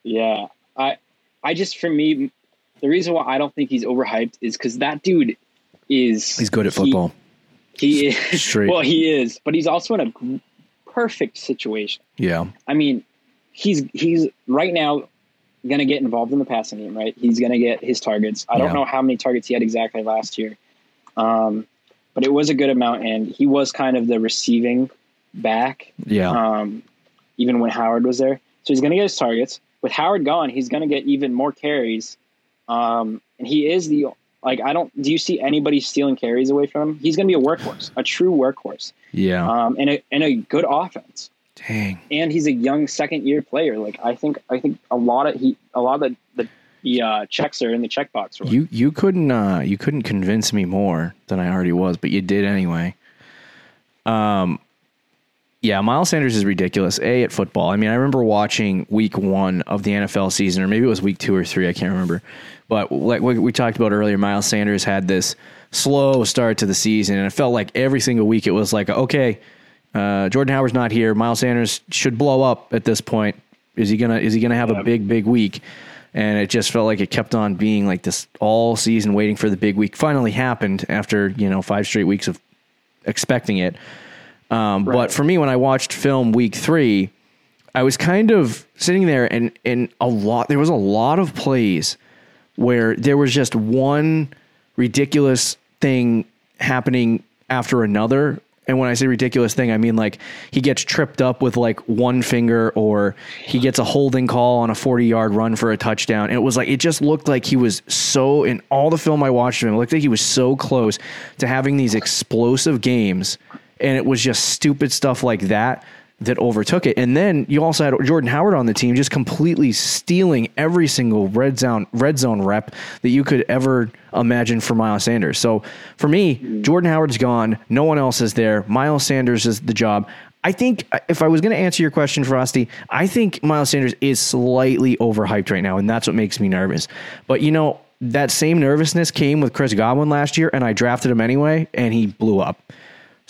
Yeah, I, I just for me, the reason why I don't think he's overhyped is because that dude is He's good at football. He is Straight. well, he is, but he's also in a perfect situation. yeah. I mean, he's he's right now going to get involved in the passing game, right? He's going to get his targets. I don't Yeah. know how many targets he had exactly last year, um, but it was a good amount, and he was kind of the receiving back, Yeah. um, even when Howard was there. So he's going to get his targets. With Howard gone, he's going to get even more carries, um, and he is the like I don't. Do you see anybody stealing carries away from him? He's going to be a workhorse, a true workhorse, yeah. um, and a and a good offense Dang. and he's a young second year player. Like I think I think a lot of he a lot of the the, the uh, checks are in the checkbox. For. You you couldn't uh you couldn't convince me more than I already was, but you did anyway. Um yeah, Miles Sanders is ridiculous. A at football. I mean, I remember watching week one of the NFL season, or maybe it was week two or three. I can't remember. But like what we talked about earlier, Miles Sanders had this slow start to the season, and it felt like every single week it was like, okay, uh, Jordan Howard's not here. Miles Sanders should blow up at this point. Is he gonna Is he gonna have a big big week? And it just felt like it kept on being like this all season, waiting for the big week. Finally happened after you know five straight weeks of expecting it. Um, But for me, when I watched film week three, I was kind of sitting there and and a lot there was a lot of plays where there was just one ridiculous thing happening after another. And when I say ridiculous thing, I mean like he gets tripped up with like one finger or he gets a holding call on a 40 yard run for a touchdown. And it was like, it just looked like he was so, in all the film I watched of him, it looked like he was so close to having these explosive games. And it was just stupid stuff like that that overtook it. And then you also had Jordan Howard on the team just completely stealing every single red zone red zone rep that you could ever imagine for Miles Sanders. So for me, Jordan Howard's gone, no one else is there. Miles Sanders is the job. I think if I was going to answer your question, Frosty, I think Miles Sanders is slightly overhyped right now, and that's what makes me nervous. But you know, that same nervousness came with Chris Godwin last year, and I drafted him anyway, and he blew up.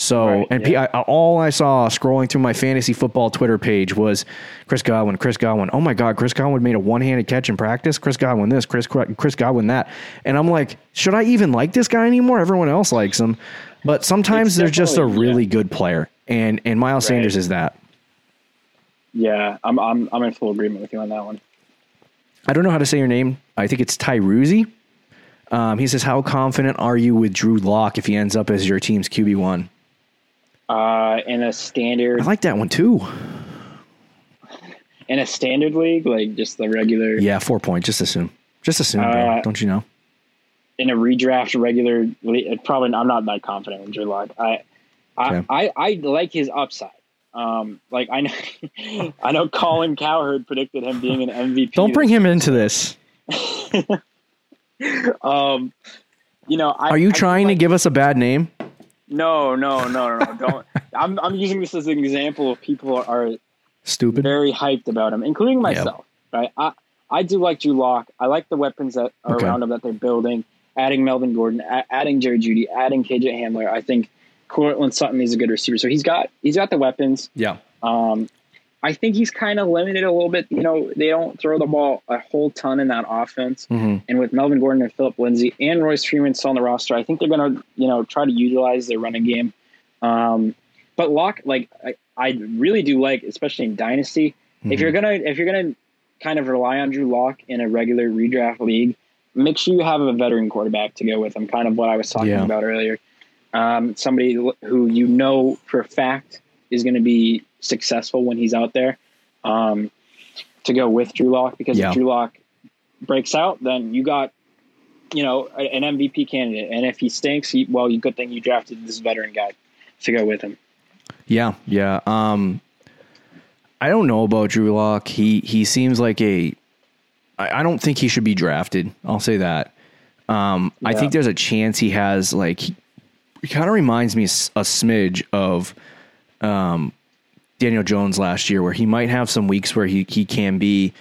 So, Right, and yeah. P- I, all I saw scrolling through my fantasy football Twitter page was Chris Godwin, Chris Godwin. Oh my God, Chris Godwin made a one handed catch in practice. Chris Godwin this, Chris Chris Godwin that. And I'm like, should I even like this guy anymore? Everyone else likes him. But sometimes they're just a really good player. And and Miles Right. Sanders is that. Yeah, I'm I'm I'm in full agreement with you on that one. I don't know how to say your name. I think it's Tyruzi. Um, he says, How confident are you with Drew Lock if he ends up as your team's QB1? Uh, in a standard I like that one too. in a standard league, like just the regular Yeah, four point. Just assume. Just assume, bro. Uh, Don't you know? in a redraft regular, probably I'm not that confident in Drew Lock. I, I, Okay. I, I like his upside. Um, like I know, I know Colin Cowherd predicted him being an MVP. Don't bring him into this. Um, you know, I, Are you I trying to give us a bad name? No, no, no, no, no. Don't. I'm I'm using this as an example of people are Stupid. very hyped about him, including myself. Right? I I do like Drew Lock. I like the weapons that are Okay. around him that they're building. Adding Melvin Gordon, a- adding Jerry Jeudy, adding KJ Hamler. I think Courtland Sutton is a good receiver. So he's got he's got the weapons. Yeah. Um, I think he's kind of limited a little bit. You know, they don't throw the ball a whole ton in that offense. hmm And with Melvin Gordon and Phillip Lindsay and Royce Freeman still on the roster, I think they're going to, you know, try to utilize their running game. Um, but Lock, like I, I really do like, especially in Dynasty, if you're gonna if you're gonna kind of rely on Drew Lock in a regular redraft league, make sure you have a veteran quarterback to go with him. Kind of what I was talking Yeah. about earlier. Um, somebody who you know for a fact is going to be successful when he's out there. Um, to go with Drew Lock because Yeah. if Drew Lock breaks out, then you got you know an MVP candidate, and if he stinks, he, well, good thing you drafted this veteran guy to go with him. Yeah, yeah. Um, I don't know about Drew Lock. He he seems like a. I, I don't think he should be drafted. I'll say that. Um, I think there's a chance he has like. He, he kind of reminds me a smidge of, um, Daniel Jones last year, where he might have some weeks where he he can be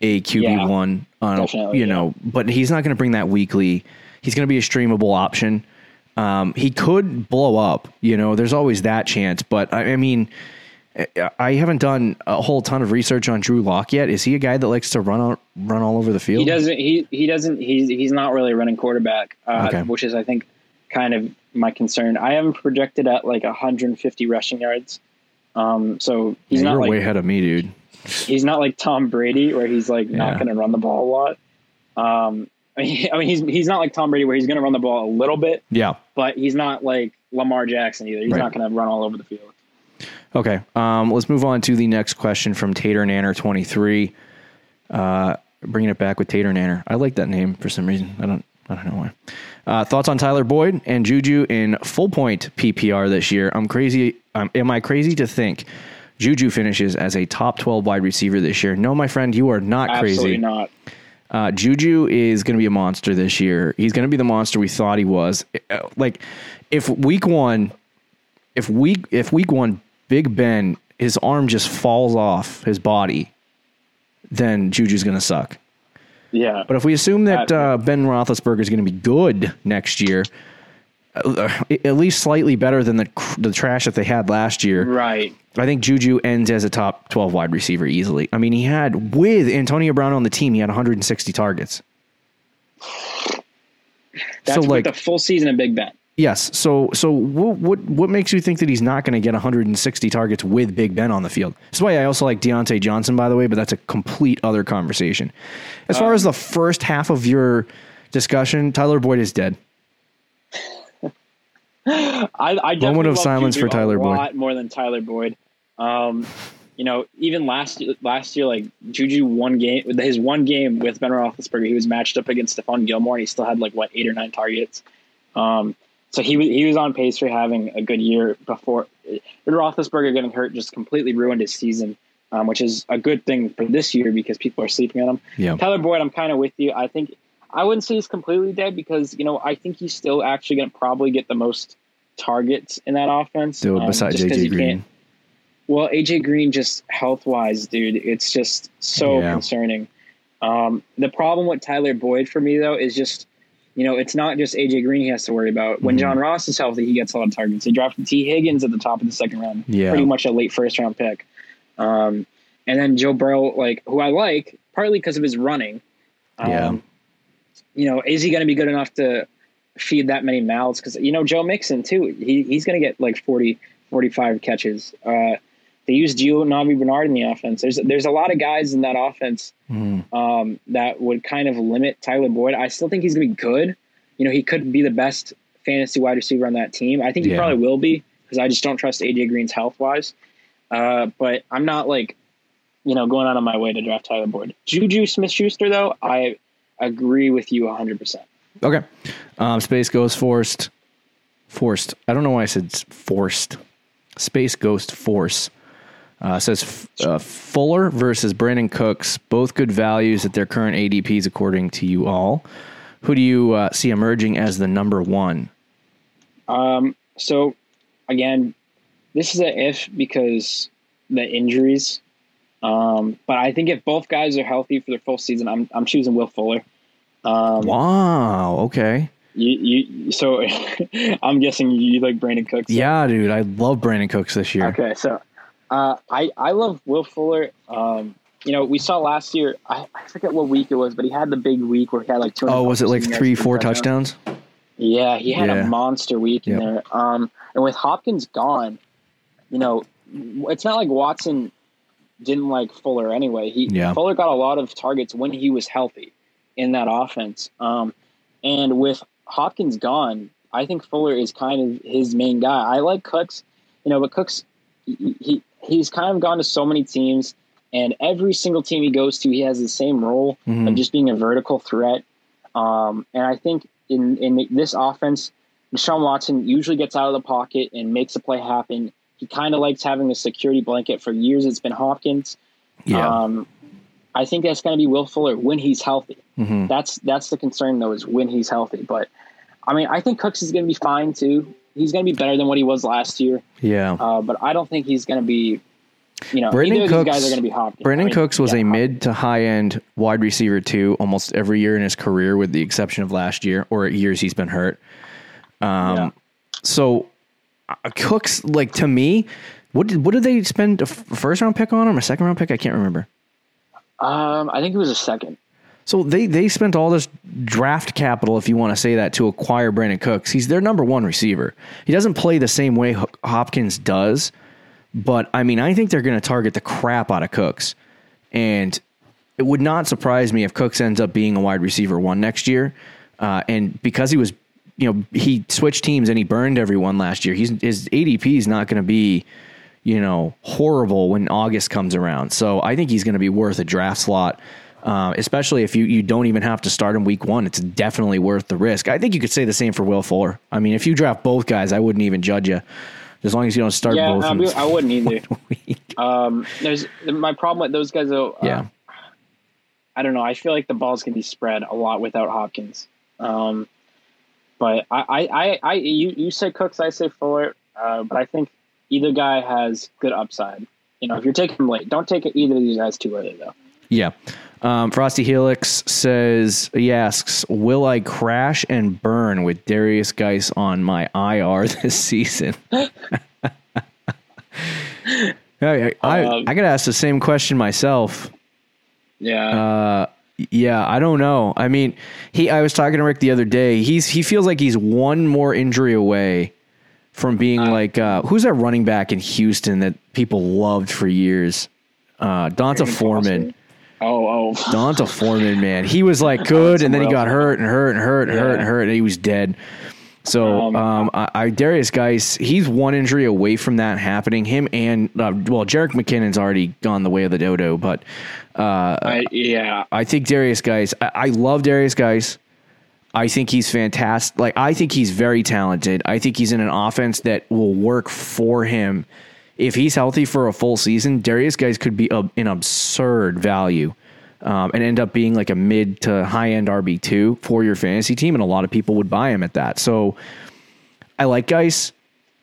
a QB one on a- you yeah. know, but he's not going to bring that weekly. He's going to be a streamable option. Um, he could blow up. You know, there's always that chance. But I, I mean, I- haven't done a whole ton of research on Drew Lock yet. Is he a guy that likes to run out, run all over the field? He doesn't. He he doesn't. He's he's not really a running quarterback, uh, Okay. which is I think kind of my concern. I him projected at like 150 rushing yards. Um, so he's Yeah, not like way ahead of me, dude. he's not like Tom Brady where he's like Yeah. not going to run the ball a lot. Um, I mean, I mean, he's he's not like Tom Brady where he's going to run the ball a little bit, Yeah. but he's not like Lamar Jackson either. He's Right. not going to run all over the field. Okay. Um, let's move on to the next question from Tater Nanner twenty three. Uh, bringing it back with Tater Nanner. I like that name for some reason. I don't. I don't know why. Uh, thoughts on Tyler Boyd and Juju in full point PPR this year? I'm crazy. Um, am I crazy to think Juju finishes as a top 12 wide receiver this year? No, my friend, you are not Absolutely crazy. not. Uh, Juju is going to be a monster this year. He's going to be the monster we thought he was. Uh, Like, if week one, if week if week one, Big Ben, his arm just falls off his body, then Juju's going to suck. Yeah, But if we assume that uh, Ben Roethlisberger is going to be good next year, uh, at least slightly better than the the trash that they had last year, right. I think Juju ends as a top 12 wide receiver easily. I mean, he had, with Antonio Brown on the team, he had 160 targets. That's so, with like, the full season of Big Ben. Yes. So, so what, what, what makes you think that he's not going to get 160 targets with Big Ben on the field? That's why I also like Diontae Johnson, by the way, but that's a complete other conversation. As far as the first half of your discussion, Tyler Boyd is dead. I, I Moment of silence for Tyler a Boyd. lot more than Tyler Boyd. Um, you know, even last year, last year, like Juju one game, his one game with Ben Roethlisberger, he was matched up against Stephon Gilmore, and he still had like what eight or nine targets. Um, so he was he was on pace for having a good year before. Ben Roethlisberger getting hurt just completely ruined his season, um, which is a good thing for this year because people are sleeping on him. Yeah. Tyler Boyd, I'm kind of with you. I think I wouldn't say he's completely dead because you know I think he's still actually going to probably get the most targets in that offense. Dude, um, besides AJ Green. Well, AJ Green, just health wise, dude, it's just so Yeah. concerning. Um, the problem with Tyler Boyd for me though is just you know, it's not just AJ Green he has to worry about. When Mhm. John Ross is healthy, he gets a lot of targets. They drafted Tee Higgins at the top of the second round, Yeah. pretty much a late first round pick. Um, and then Joe Burrow, like who I like, partly because of his running. Um, Yeah. You know, is he going to be good enough to feed that many mouths? Because you know, Joe Mixon too. He he's going to get like 40, 45 catches. Uh, they use Giovani Bernard in the offense. There's there's a lot of guys in that offense Mhm. um, that would kind of limit Tyler Boyd. I still think he's going to be good. You know, he could be the best fantasy wide receiver on that team. I think he Yeah. probably will be because I just don't trust AJ Green's health wise. Uh, but I'm not like, you know, going out of my way to draft Tyler Boyd. Juju Smith Schuster, though, I agree with you 100%. Okay. Um, Space Ghost Forced. Forced. I don't know why I said forced. Space Ghost Force. Uh, says uh, Fuller versus Brandin Cooks, both good values at their current ADPs, according to you all. Who do you uh, see emerging as the number one? Um, so, again, this is a if because the injuries. Um, but I think if both guys are healthy for their full season, I'm I'm choosing Will Fuller. Um, Wow. Okay. You, you, so I'm guessing you like Brandin Cooks. Yeah, dude. I love Brandin Cooks this year. Okay, so uh, I I love Will Fuller. Um, you know, we saw last year. I, I forget what week it was, but he had the big week where he had like two. Oh, was it like three, four touchdowns? Yeah, he had Yeah. a monster week in there. Um, and with Hopkins gone, you know, it's not like Watson didn't like Fuller anyway. He Yeah. Fuller got a lot of targets when he was healthy in that offense. Um, and with Hopkins gone, I think Fuller is kind of his main guy. I like Cooks, you know, but Cooks he, he he's kind of gone to so many teams, and every single team he goes to, he has the same role Mhm. of just being a vertical threat. Um, and I think in in this offense, Deshaun Watson usually gets out of the pocket and makes a play happen. He kind of likes having a security blanket. For years, it's been Hopkins. Yeah. Um, I think that's going to be Will Fuller when he's healthy. Mhm. That's that's the concern though is when he's healthy. But I mean, I think Cooks is going to be fine too. He's going to be better than what he was last year. Yeah. Uh, but I don't think he's going to be. You know, Brandin Cooks- these guys are going to be Hopkins. Brandon I mean, Cooks was yeah, a mid to high end wide receiver too, almost every year in his career, with the exception of last year or years he's been hurt. Um, Yeah. so uh, Cooks, like to me, what did what did they spend a f- first round pick on him, a second round pick? I can't remember. Um, I think it was a second. So they they spent all this draft capital, if you want to say that, to acquire Brandin Cooks. He's their number one receiver. He doesn't play the same way Hopkins does, but I mean, I think they're going to target the crap out of Cooks, and it would not surprise me if Cooks ends up being a wide receiver one next year. Uh, and because he was, you know, he switched teams and he burned everyone last year. He's his ADP is not going to be, you know, horrible when August comes around. So I think he's going to be worth a draft slot. Uh, especially if you, you don't even have to start in week one, it's definitely worth the risk. I think you could say the same for Will Fuller. I mean, if you draft both guys, I wouldn't even judge you, as long as you don't start Yeah, both. I, of mean, them. I wouldn't either. Um, there's my problem with those guys though. uh, yeah, I don't know. I feel like the balls can be spread a lot without Hopkins. Um, but I, I, I, I you, you say Cooks, I say Fuller. Uh, but I think either guy has good upside. You know, if you're taking late, don't take either of these guys too early though. yeah. Um, Frosty Helix says he asks, "Will I crash and burn with Derrius Guice on my IR this season?" I, I, Um, I got to ask the same question myself. Yeah. Uh, yeah, I don't know. I mean, he. I was talking to Rick the other day. He's he feels like he's one more injury away from being like uh, who's that running back in Houston that people loved for years? Uh, D'Onta Foreman. Oh, oh. D'Onta Foreman, man, he was like good, and then he got hurt and hurt and hurt and hurt and hurt, and he was dead. So, Um, um, I, I Derrius Guice, he's one injury away from that happening. Him and uh, well, Jerick McKinnon's already gone the way of the dodo, but uh, I, yeah. I think Derrius Guice. I, I love Derrius Guice. I think he's fantastic. Like I think he's very talented. I think he's in an offense that will work for him. If he's healthy for a full season, Derrius Guice could be a, an absurd value um, and end up being like a mid to high end RB two for your fantasy team, and a lot of people would buy him at that. So I like Guice.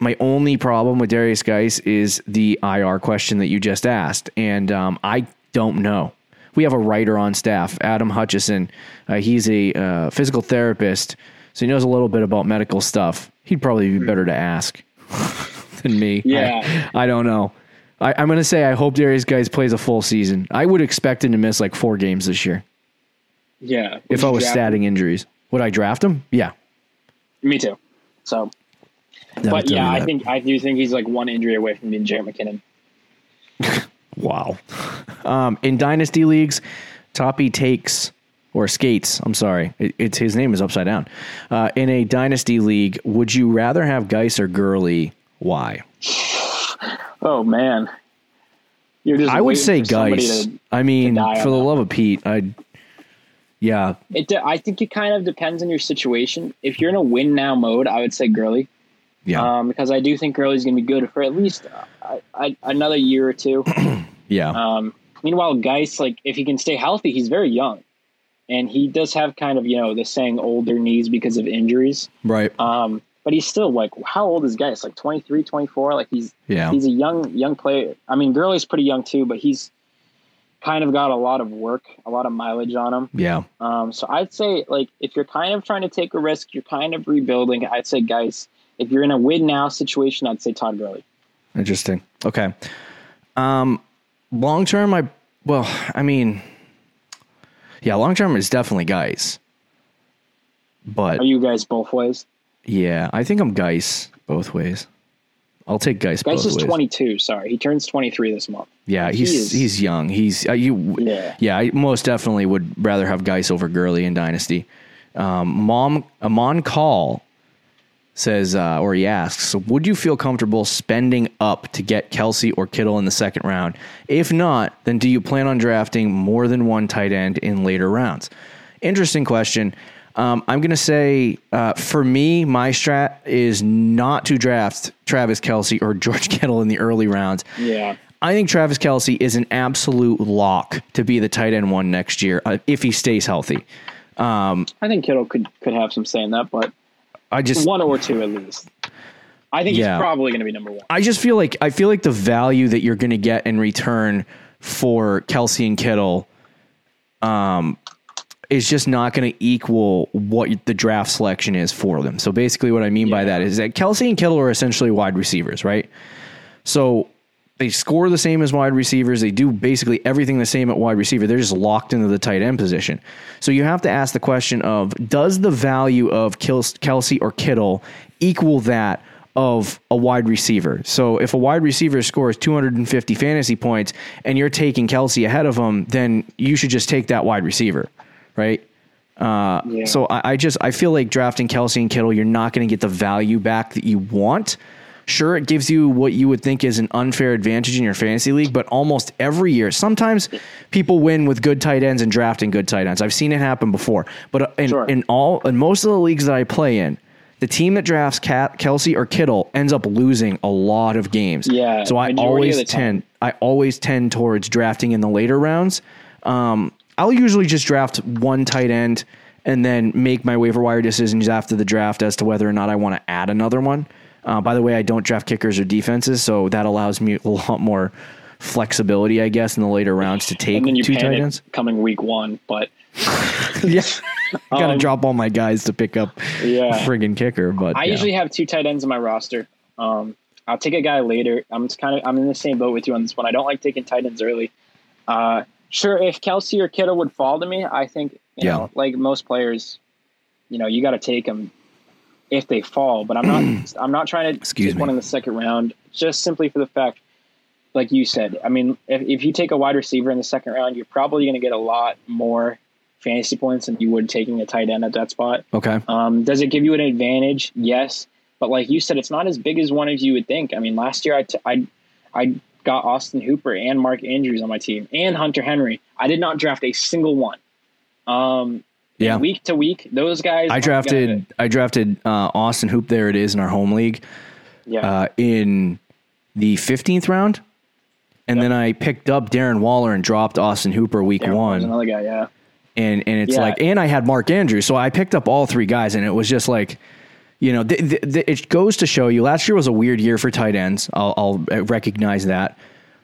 My only problem with Derrius Guice is the IR question that you just asked, and um, I don't know. We have a writer on staff, Adam Hutchison. Uh, he's a uh, physical therapist, so he knows a little bit about medical stuff. He'd probably be better to ask than me. Yeah. I, I don't know. I, I'm going to say I hope Derrius Guice plays a full season. I would expect him to miss like four games this year Yeah. Would if I was draft him? statting injuries. Would I draft him? Yeah. Me too. So, Never but yeah, I think I do think he's like one injury away from being Jerick McKinnon. Wow. Um, in dynasty leagues, Toppy takes or skates. I'm sorry, it, it's his name is upside down. Uh, in a dynasty league, would you rather have Guice or Gurley? Why? Oh man, you're just. I would say for somebody Guice. to- I mean, for the that. love of Pete, I. Yeah, It. de- I think it kind of depends on your situation. If you're in a win now mode, I would say Gurley. yeah, um, because I do think Gurley's going to be good for at least uh, I, I, another year or two. yeah. Um, meanwhile, Guice, like if he can stay healthy, he's very young, and he does have kind of you know the saying older knees because of injuries. right. Um, but he's still like how old is Guice? Like 23, 24? Like he's Yeah. he's a young young player. I mean, Gurley's pretty young too, but he's kind of got a lot of work, a lot of mileage on him. Yeah. Um, so I'd say like if you're kind of trying to take a risk, you're kind of rebuilding. I'd say Guice, if you're in a win now situation, I'd say Todd Gurley. Interesting. Okay. Um, long term, I well, I mean, yeah, long term is definitely Guice. But Are you Guice both ways? Yeah, I think I'm Guice both ways. I'll take Guice Guice is ways. 22. Sorry, he turns 23 this month. yeah, he he's is- he's young. He's uh, you. Yeah. yeah. I most definitely would rather have Guice over Gurley in Dynasty. Um, Mom Amon Call says, uh, or he asks, would you feel comfortable spending up to get Kelce or Kittle in the second round? If not, then do you plan on drafting more than one tight end in later rounds? Interesting question. Um, I'm going to say, uh, for me, my strat is not to draft Travis Kelce or George Kittle in the early rounds. Yeah. I think Travis Kelce is an absolute lock to be the tight end one next year uh, if he stays healthy. I think Kittle could could have some say in that, but I just one or two at least. I think Yeah. he's probably going to be number one. I just feel like I feel like the value that you're going to get in return for Kelce and Kittle, um, is just not going to equal what the draft selection is for them. So basically, what I mean by that is that Kelce and Kittle are essentially wide receivers, right? So they score the same as wide receivers. They do basically everything the same at wide receiver. They're just locked into the tight end position. So you have to ask the question of does the value of Kelce or Kittle equal that of a wide receiver? So if a wide receiver scores 250 fantasy points and you're taking Kelce ahead of him, then you should just take that wide receiver, right? Uh, Yeah. So I, I just I feel like drafting Kelce and Kittle, you're not going to get the value back that you want. Sure, it gives you what you would think is an unfair advantage in your fantasy league, but almost every year, sometimes people win with good tight ends and drafting good tight ends. I've seen it happen before. But uh, in, Sure. in all in most of the leagues that I play in, the team that drafts Kelce or Kittle ends up losing a lot of games. Yeah, So I always tend I always tend towards drafting in the later rounds. Um, I'll usually just draft one tight end and then make my waiver wire decisions after the draft as to whether or not I want to add another one. Uh, by the way, I don't draft kickers or defenses, so that allows me a lot more flexibility, I guess, in the later rounds to take And then you two tight ends. coming week one, but yeah, I gotta Um, drop all my guys to pick up Yeah. friggin' kicker. But I yeah. usually have two tight ends in my roster. Um, I'll take a guy later. I'm kind of I'm in the same boat with you on this one. I don't like taking tight ends early. Uh, sure, if Kelce or Kittle would fall to me, I think you Yeah. know, like most players, you know, you got to take them if they fall. But I'm not I'm not trying to Excuse take me. one in the second round just simply for the fact, like you said. I mean, if if you take a wide receiver in the second round, you're probably going to get a lot more fantasy points than you would taking a tight end at that spot. okay. Um, does it give you an advantage? Yes, but like you said, it's not as big as one as you would think. I mean, last year I t- I I got Austin Hooper and Mark Andrews on my team and Hunter Henry. I did not draft a single one. Um, Yeah. week to week, those guys. I drafted I drafted uh, Austin Hoop. There it is in our home league. yeah, uh, in the 15th round. And then I picked up Darren Waller and dropped Austin Hooper week Darren one. another guy. Yeah, And, and it's Yeah. like, and I had Mark Andrews. So I picked up all three guys and it was just like, you know, th- th- th- it goes to show you last year was a weird year for tight ends. I'll, I'll uh, recognize that.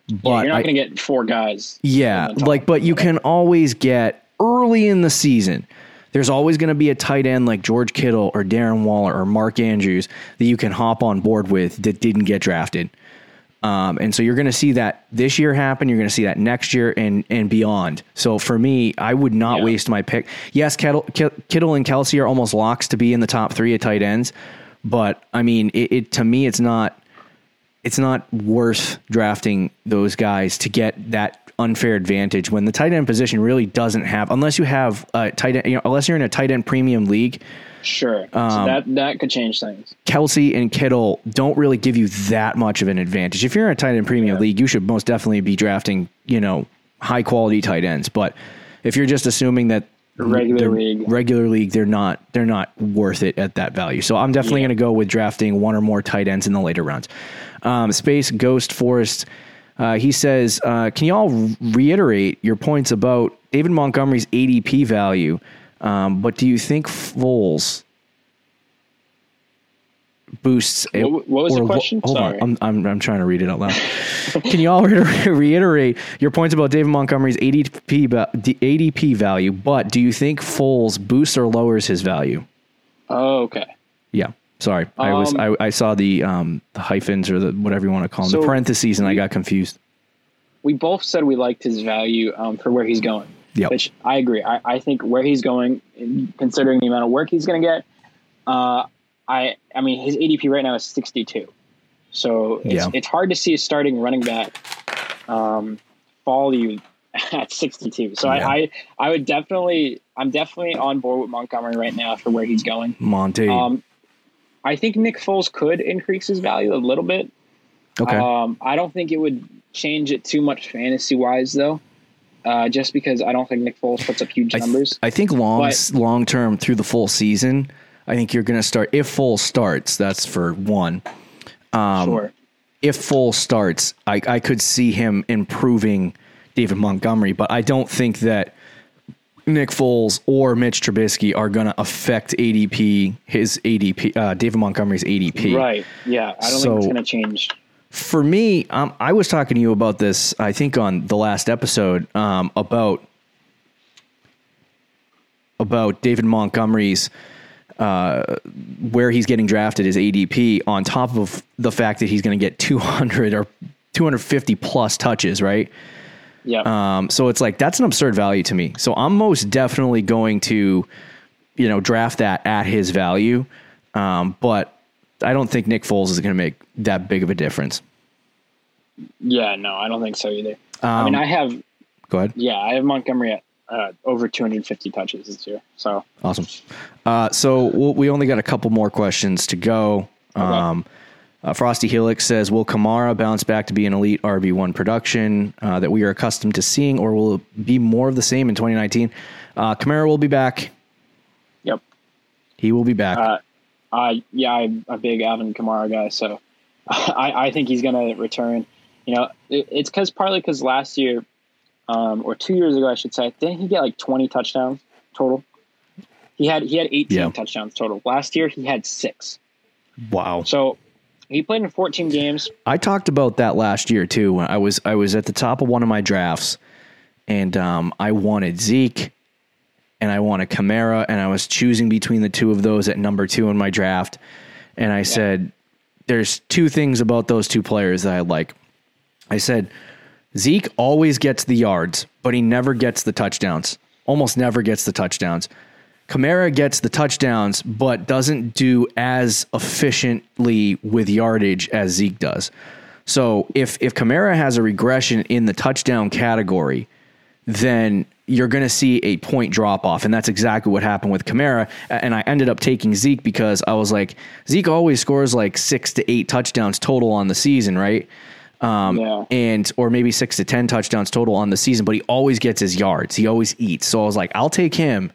But yeah, you're not going to get four guys. yeah, in the top. like, but you can always get early in the season. There's always going to be a tight end like George Kittle or Darren Waller or Mark Andrews that you can hop on board with that didn't get drafted. Um, and so you're going to see that this year happen. You're going to see that next year and and beyond. So for me, I would not Yeah. waste my pick. Yes, Kittle, Kittle and Kelce are almost locks to be in the top three at tight ends, but I mean, it, it to me, it's not it's not worth drafting those guys to get that unfair advantage when the tight end position really doesn't have unless you have a tight end, you know, unless you're in a tight end premium league. Sure. Um, so that that could change things. Kelce and Kittle don't really give you that much of an advantage. If you're in a tight end premium Yeah. league, you should most definitely be drafting, you know, high quality tight ends. But if you're just assuming that Regular league. regular league, they're not they're not worth it at that value. So I'm definitely Yeah. going to go with drafting one or more tight ends in the later rounds. Um, Space Ghost Forest. Uh, he says, uh, "Can y'all reiterate your points about David Montgomery's ADP value? Um, but do you think Foles boosts? a- What- what was the question? Hold Sorry. on, I'm, I'm I'm trying to read it out loud. Can you all reiter- reiterate your points about David Montgomery's ADP ADP value? But do you think Foles boosts or lowers his value? Oh, okay. Yeah, sorry, I was Um, I, I saw the um the hyphens or the whatever you want to call them, the parentheses, and I got confused. We both said we liked his value um, for where he's going. Yep. Which I agree. I, I think where he's going, considering the amount of work he's going to get, uh, I I mean his ADP right now is 62. So it's, Yeah. it's hard to see a starting running back um, fall you at 62. So Yeah. I, I I would definitely I'm definitely on board with Montgomery right now for where he's going. Monty. Um, I think Nick Foles could increase his value a little bit. okay, Um, I don't think it would change it too much fantasy wise though. Uh, just because I don't think Nick Foles puts up huge I, th- numbers. I think long but- long term through the Foles season, I think you're going to start if Foles starts. That's for one. um, sure. if full starts, I, I could see him improving David Montgomery, but I don't think that Nick Foles or Mitch Trubisky are going to affect ADP, his ADP, uh, David Montgomery's ADP. Right. Yeah. I don't So- think it's going to change. For me, um, I was talking to you about this, I think on the last episode, um, about about David Montgomery's uh, where he's getting drafted as ADP on top of the fact that he's going to get 200 or 250 plus touches, right? Yeah. Um, so it's like that's an absurd value to me. So I'm most definitely going to, you know, draft that at his value. Um, but I don't think Nick Foles is going to make that big of a difference. yeah. No, I don't think so either. I Um, mean, I have, Go ahead. yeah, I have Montgomery at uh, over 250 touches this year. So Awesome. Uh, so we'll, we only got a couple more questions to go. Um, uh, Frosty Helix says, "Will Kamara bounce back to be an elite RB one production uh, that we are accustomed to seeing, or will it be more of the same in 2019?" Uh, Kamara will be back. yep. He will be back. I yeah, I'm a big Alvin Kamara guy, so I, I think he's going to return. You know, it, it's because partly because last year, um, or two years ago, I should say, didn't he get like 20 touchdowns total? He had he had 18 Yeah. touchdowns total. Last year, he had six. wow. So he played in 14 games. I talked about that last year too. When I was I was at the top of one of my drafts, and um, I wanted Zeke, and I want a Kamara, and I was choosing between the two of those at number two in my draft. And I said, "There's two things about those two players that I like." I said, Zeke always gets the yards, but he never gets the touchdowns. Almost never gets the touchdowns. Kamara gets the touchdowns, but doesn't do as efficiently with yardage as Zeke does. So if if Kamara has a regression in the touchdown category, then you're going to see a point drop off. And that's exactly what happened with Kamara. And I ended up taking Zeke because I was like, Zeke always scores like six to eight touchdowns total on the season, right? Um, Yeah. and or maybe six to ten touchdowns total on the season, but he always gets his yards. He always eats. So I was like, I'll take him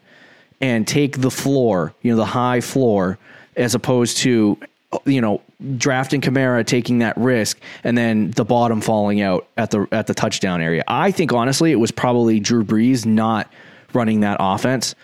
and take the floor, you know, the high floor, as opposed to you know drafting Kamara, taking that risk, and then the bottom falling out at the at the touchdown area. I think honestly, it was probably Drew Brees not running that offense.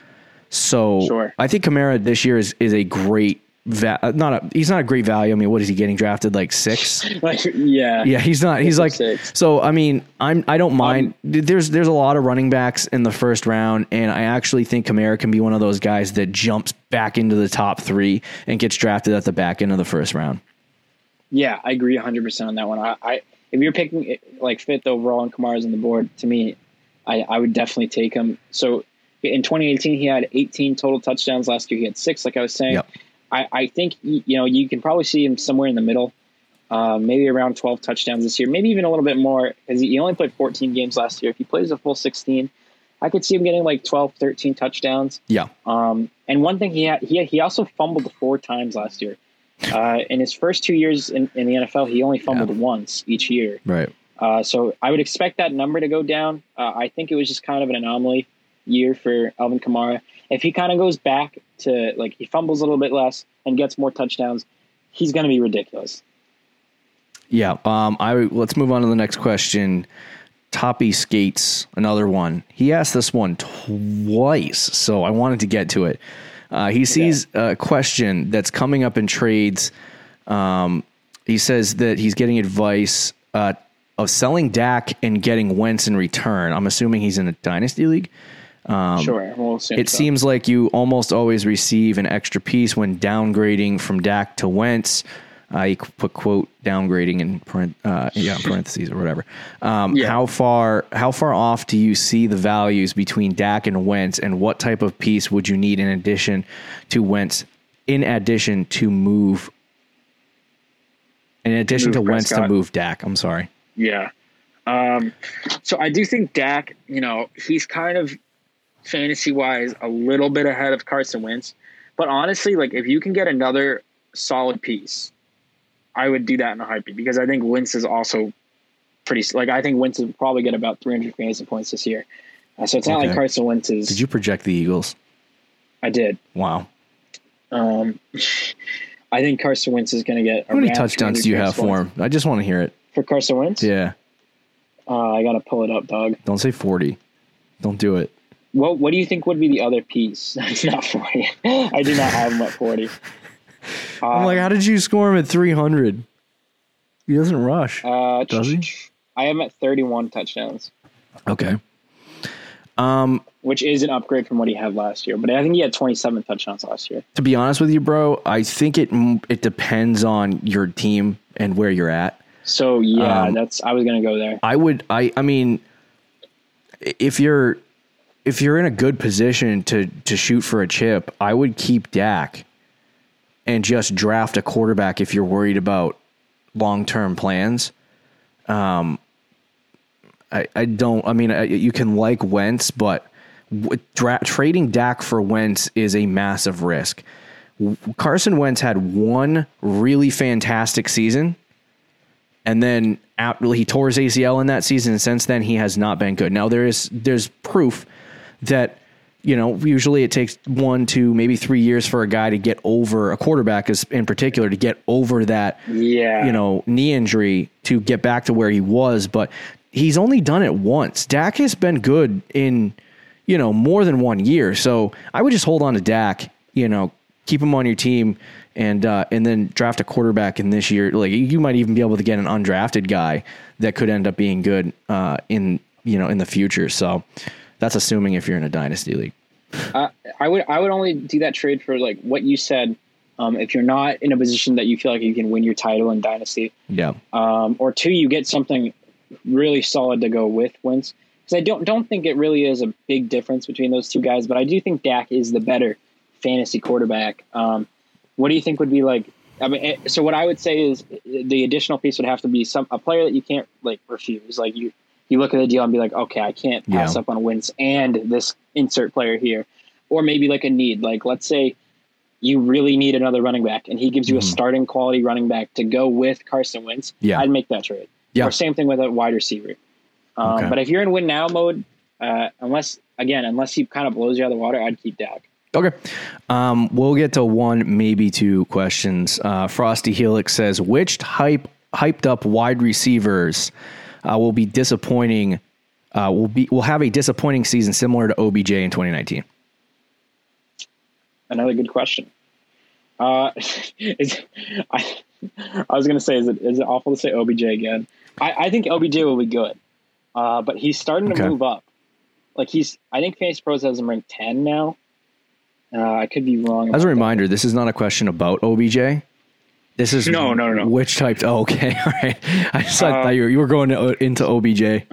So Sure. I think Kamara this year is is a great va- uh, not a he's not a great value. I mean, what is he getting drafted like six? like yeah, Yeah, he's not. He's like Six. so. I mean, I'm. I don't mind. there's there's a lot of running backs in the first round, and I actually think Kamara can be one of those guys that jumps back into the top three and gets drafted at the back end of the first round. Yeah, I agree 100 percent on that one. I, I if you're picking like fifth overall and Kamara's on the board, to me, I, I would definitely take him. So in 2018, he had 18 total touchdowns. Last year, he had six. Like I was saying, Yep. I, I think you know you can probably see him somewhere in the middle, uh, maybe around 12 touchdowns this year, maybe even a little bit more because he only played 14 games last year. If he plays a full 16, I could see him getting like 12, 13 touchdowns. Yeah, Um, and one thing he had, he he also fumbled four times last year. Uh, in his first two years in, in the NFL, he only fumbled once each year. right. Uh, so I would expect that number to go down. Uh, I think it was just kind of an anomaly year for Alvin Kamara. If he kind of goes back to like he fumbles a little bit less and gets more touchdowns, he's going to be ridiculous. Yeah. Um. I let's move on to the next question. Toppy skates another one. He asked this one twice, so I wanted to get to it. Uh, he sees a question that's coming up in trades. Um, he says that he's getting advice uh, of selling Dak and getting Wentz in return. I'm assuming he's in a dynasty league. Sure, we'll Um, It so. seems like you almost always receive an extra piece when downgrading from Dak to Wentz. Uh, put quote downgrading in parent, uh, yeah parentheses or whatever. Um, Yeah. How far how far off do you see the values between Dak and Wentz, and what type of piece would you need in addition to Wentz? In addition to move, in addition Move to Wentz to move Dak. I'm sorry. Yeah. Um, so I do think Dak, you know, he's kind of fantasy wise a little bit ahead of Carson Wentz. But honestly, like if you can get another solid piece, I would do that in a heartbeat because I think Wentz is also pretty like I think Wentz will probably get about 300 fantasy points this year. Uh, so it's not like Carson Wentz is. Did you project the Eagles? I did. Wow. Um, I think Carson Wentz is going to get. How many touchdowns do you have for him? I just want to hear it. For Carson Wentz, Yeah. uh, I got to pull it up, dog. Don't say 40. Don't do it. What What do you think would be the other piece? It's not forty. I do not have him at forty. I'm like, how did you score him at 300? He doesn't rush. Uh, Does he? I am at thirty-one touchdowns, okay. Um, which is an upgrade from what he had last year. But I think he had twenty-seven touchdowns last year. to be honest with you, bro, I think it it depends on your team and where you're at. So yeah, Um, that's I was gonna go there. I would I I mean if you're if you're in a good position to to shoot for a chip, I would keep Dak and just draft a quarterback if you're worried about long-term plans. Um I I don't I mean I, you can like Wentz, but dra- trading Dak for Wentz is a massive risk. Carson Wentz had one really fantastic season and then he tore his ACL in that season, and since then he has not been good. Now there is there's proof that you know usually it takes one, two, maybe three years for a guy to get over a quarterback, is in particular, to get over that Yeah, you know knee injury to get back to where he was. But he's only done it once. Dak has been good in you know more than one year, so I would just hold on to Dak. You know, keep him on your team and uh, and then draft a quarterback in this year. Like you might even be able to get an undrafted guy that could end up being good uh, in you know in the future. So that's assuming if you're in a dynasty league. I, I would I would only do that trade for like what you said. Um, if you're not in a position that you feel like you can win your title in dynasty, Yeah, um, or two, you get something really solid to go with Wentz. Because I don't don't think it really is a big difference between those two guys, but I do think Dak is the better fantasy quarterback. Um, what do you think would be like? I mean, eh, so what I would say is the additional piece would have to be some a player that you can't like refuse. Like you, you look at the deal and be like, okay, I can't pass Yeah. up on Wentz and this insert player here, or maybe like a need. Like let's say you really need another running back, and he gives you a starting quality running back to go with Carson Wentz. Yeah. I'd make that trade. Yeah. Or same thing with a wide receiver. Um, Okay. But if you're in win now mode, uh, unless again, unless he kind of blows you out of the water, I'd keep Dak. Okay. Um, we'll get to one, maybe two questions. Uh, Frosty Helix says, which hype hyped up wide receivers uh, will be disappointing? Uh, will be will have a disappointing season similar to OBJ in 2019. Another good question. Uh, is, I, I was gonna say, is it is it awful to say OBJ again? I, I think OBJ will be good, uh, but he's starting to Okay. move up. Like he's, I think Fantasy Pros has him ranked ten now. Uh, I could be wrong. As a that. reminder, this is not a question about OBJ. This is No, no, no. Which type? Oh, okay, all right. I just thought Uh, you were, you were going to, into OBJ.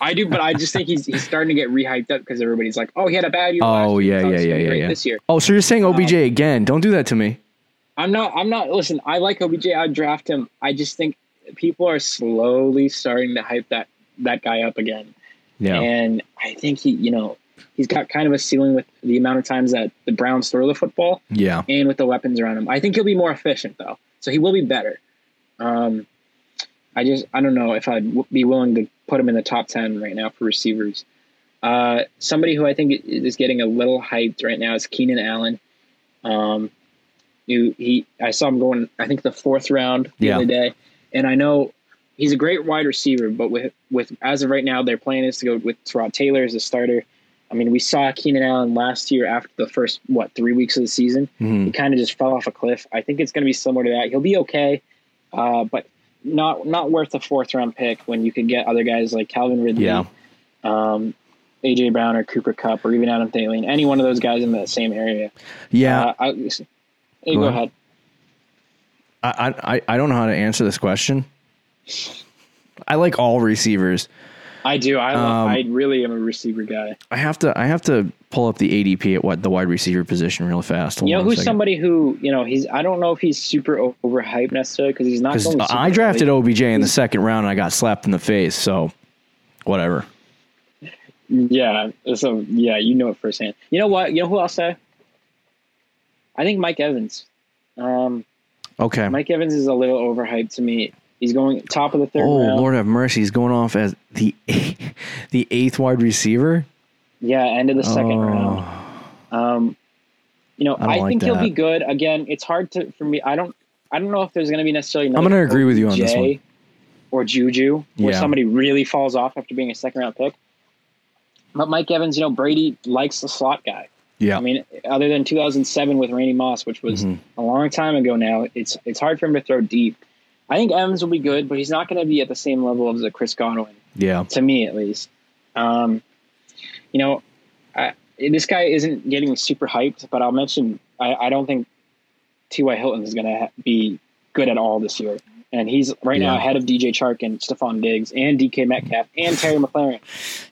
I do, but I just think he's he's starting to get rehyped up because everybody's like, oh, he had a bad year. Oh year. yeah, He's yeah, yeah, yeah, yeah. This year, Oh, so you're saying OBJ again? Don't do that to me. I'm not. I'm not. Listen, I like OBJ. I'd draft him. I just think people are slowly starting to hype that that guy up again. Yeah. And I think he, you know, he's got kind of a ceiling with the amount of times that the Browns throw the football yeah. and with the weapons around him. I think he'll be more efficient though, so he will be better. Um, I just I don't know if I'd w- be willing to put him in the top ten right now for receivers. Uh, somebody who I think is getting a little hyped right now is Keenan Allen. Um, you, he I saw him going I think the fourth round the Yeah. other day, and I know he's a great wide receiver, but with with as of right now, their plan is to go with Tyrod Taylor as a starter. I mean, we saw Keenan Allen last year after the first what three weeks of the season. Mhm. He kind of just fell off a cliff. I think it's going to be similar to that. He'll be okay, uh, but not not worth a fourth round pick when you could get other guys like Calvin Ridley, Yeah. um, AJ Brown or Cooper Kupp or even Adam Thielen, any one of those guys in that same area. Yeah. Uh, I, hey, Go go, ahead. ahead. I, I I don't know how to answer this question. I like all receivers. I do. I love, Um, I really am a receiver guy. I have to I have to pull up the ADP at what the wide receiver position real fast. Hold You know who's second. somebody who you know he's. I don't know if he's super overhyped necessarily because he's not. going I drafted. OBJ in the second round and I got slapped in the face. So whatever. Yeah. So yeah, you know it firsthand. You know what? You know who I'll say? I think Mike Evans. Um, Okay. Mike Evans is a little overhyped to me. He's going top of the third oh round. Lord have mercy! He's going off as the the eighth wide receiver. Yeah, end of the second Oh. round. Um, you know, I I, like think he'll be good. Again, it's hard to for me. I don't. I don't know if there's going to be necessarily. I'm gonna agree with you on this one. Or Juju, where Yeah. somebody really falls off after being a second round pick. But Mike Evans, you know, Brady likes the slot guy. Yeah. I mean, other than 2007 with Randy Moss, which was Mhm. a long time ago now, it's it's hard for him to throw deep. I think Evans will be good, but he's not going to be at the same level as a Chris Godwin yeah. to me at least. Um, you know, I, this guy isn't getting super hyped, but I'll mention I, I don't think T.Y. Hilton is going to ha- be good at all this year. And he's right now ahead of DJ Chark and Stefon Diggs and DK Metcalf and Terry McLaurin.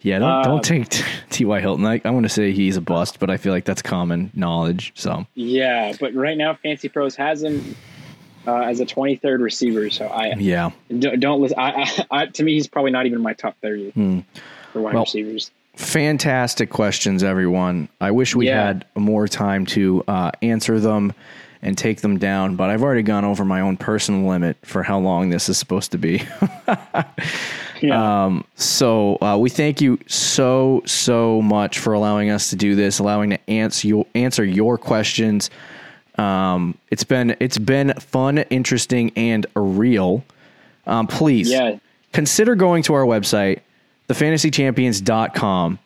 Yeah. Don't Uh, don't take T. Y. Hilton. I, I want to say he's a bust, but I feel like that's common knowledge. So Yeah, but right now Fantasy Pros has him uh, as a 23rd receiver. So I yeah. don't, don't listen. I, I, I, to me, he's probably not even my top 30 Hmm. for wide Well, receivers. fantastic questions, everyone. I wish we Yeah. had more time to uh, answer them and take them down, but I've already gone over my own personal limit for how long this is supposed to be. Yeah. so uh, we thank you so so much for allowing us to do this, allowing to answer your answer your questions. Um, it's been it's been fun, interesting, and real. Um, please, Yeah. consider going to our website, thefantasychampions.com.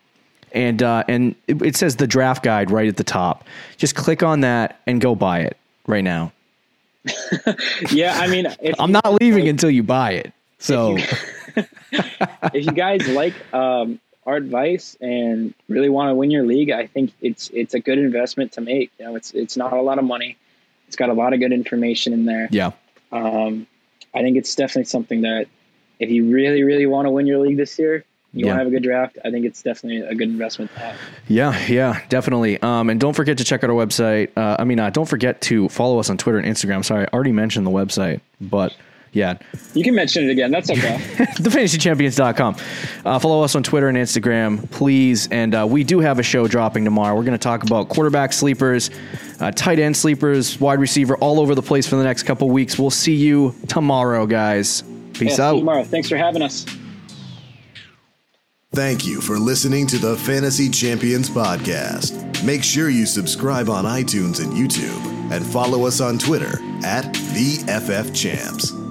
And uh, and it, it says the draft guide right at the top. Just click on that and go buy it right now. yeah, I mean, if, I'm not leaving until you buy it. So if you guys like um, our advice and really want to win your league, I think it's it's a good investment to make. You know, it's it's not a lot of money. It's got a lot of good information in there. yeah, Um, I think it's definitely something that if you really really want to win your league this year, you Yeah. want to have a good draft. I think it's definitely a good investment to have. Yeah, yeah, definitely. Um, and don't forget to check out our website. Uh, I mean, uh, don't forget to follow us on Twitter and Instagram. Sorry, I already mentioned the website, but yeah, You can mention it again. That's okay. thefantasychampions.com. Uh, follow us on Twitter and Instagram, please. And uh, we do have a show dropping tomorrow. We're going to talk about quarterback sleepers, uh, tight end sleepers, wide receiver, all over the place for the next couple weeks. We'll see you tomorrow, guys. Yeah, Peace see you out. tomorrow. Thanks for having us. Thank you for listening to the Fantasy Champions Podcast. Make sure you subscribe on iTunes and YouTube and follow us on Twitter at the FF Champs.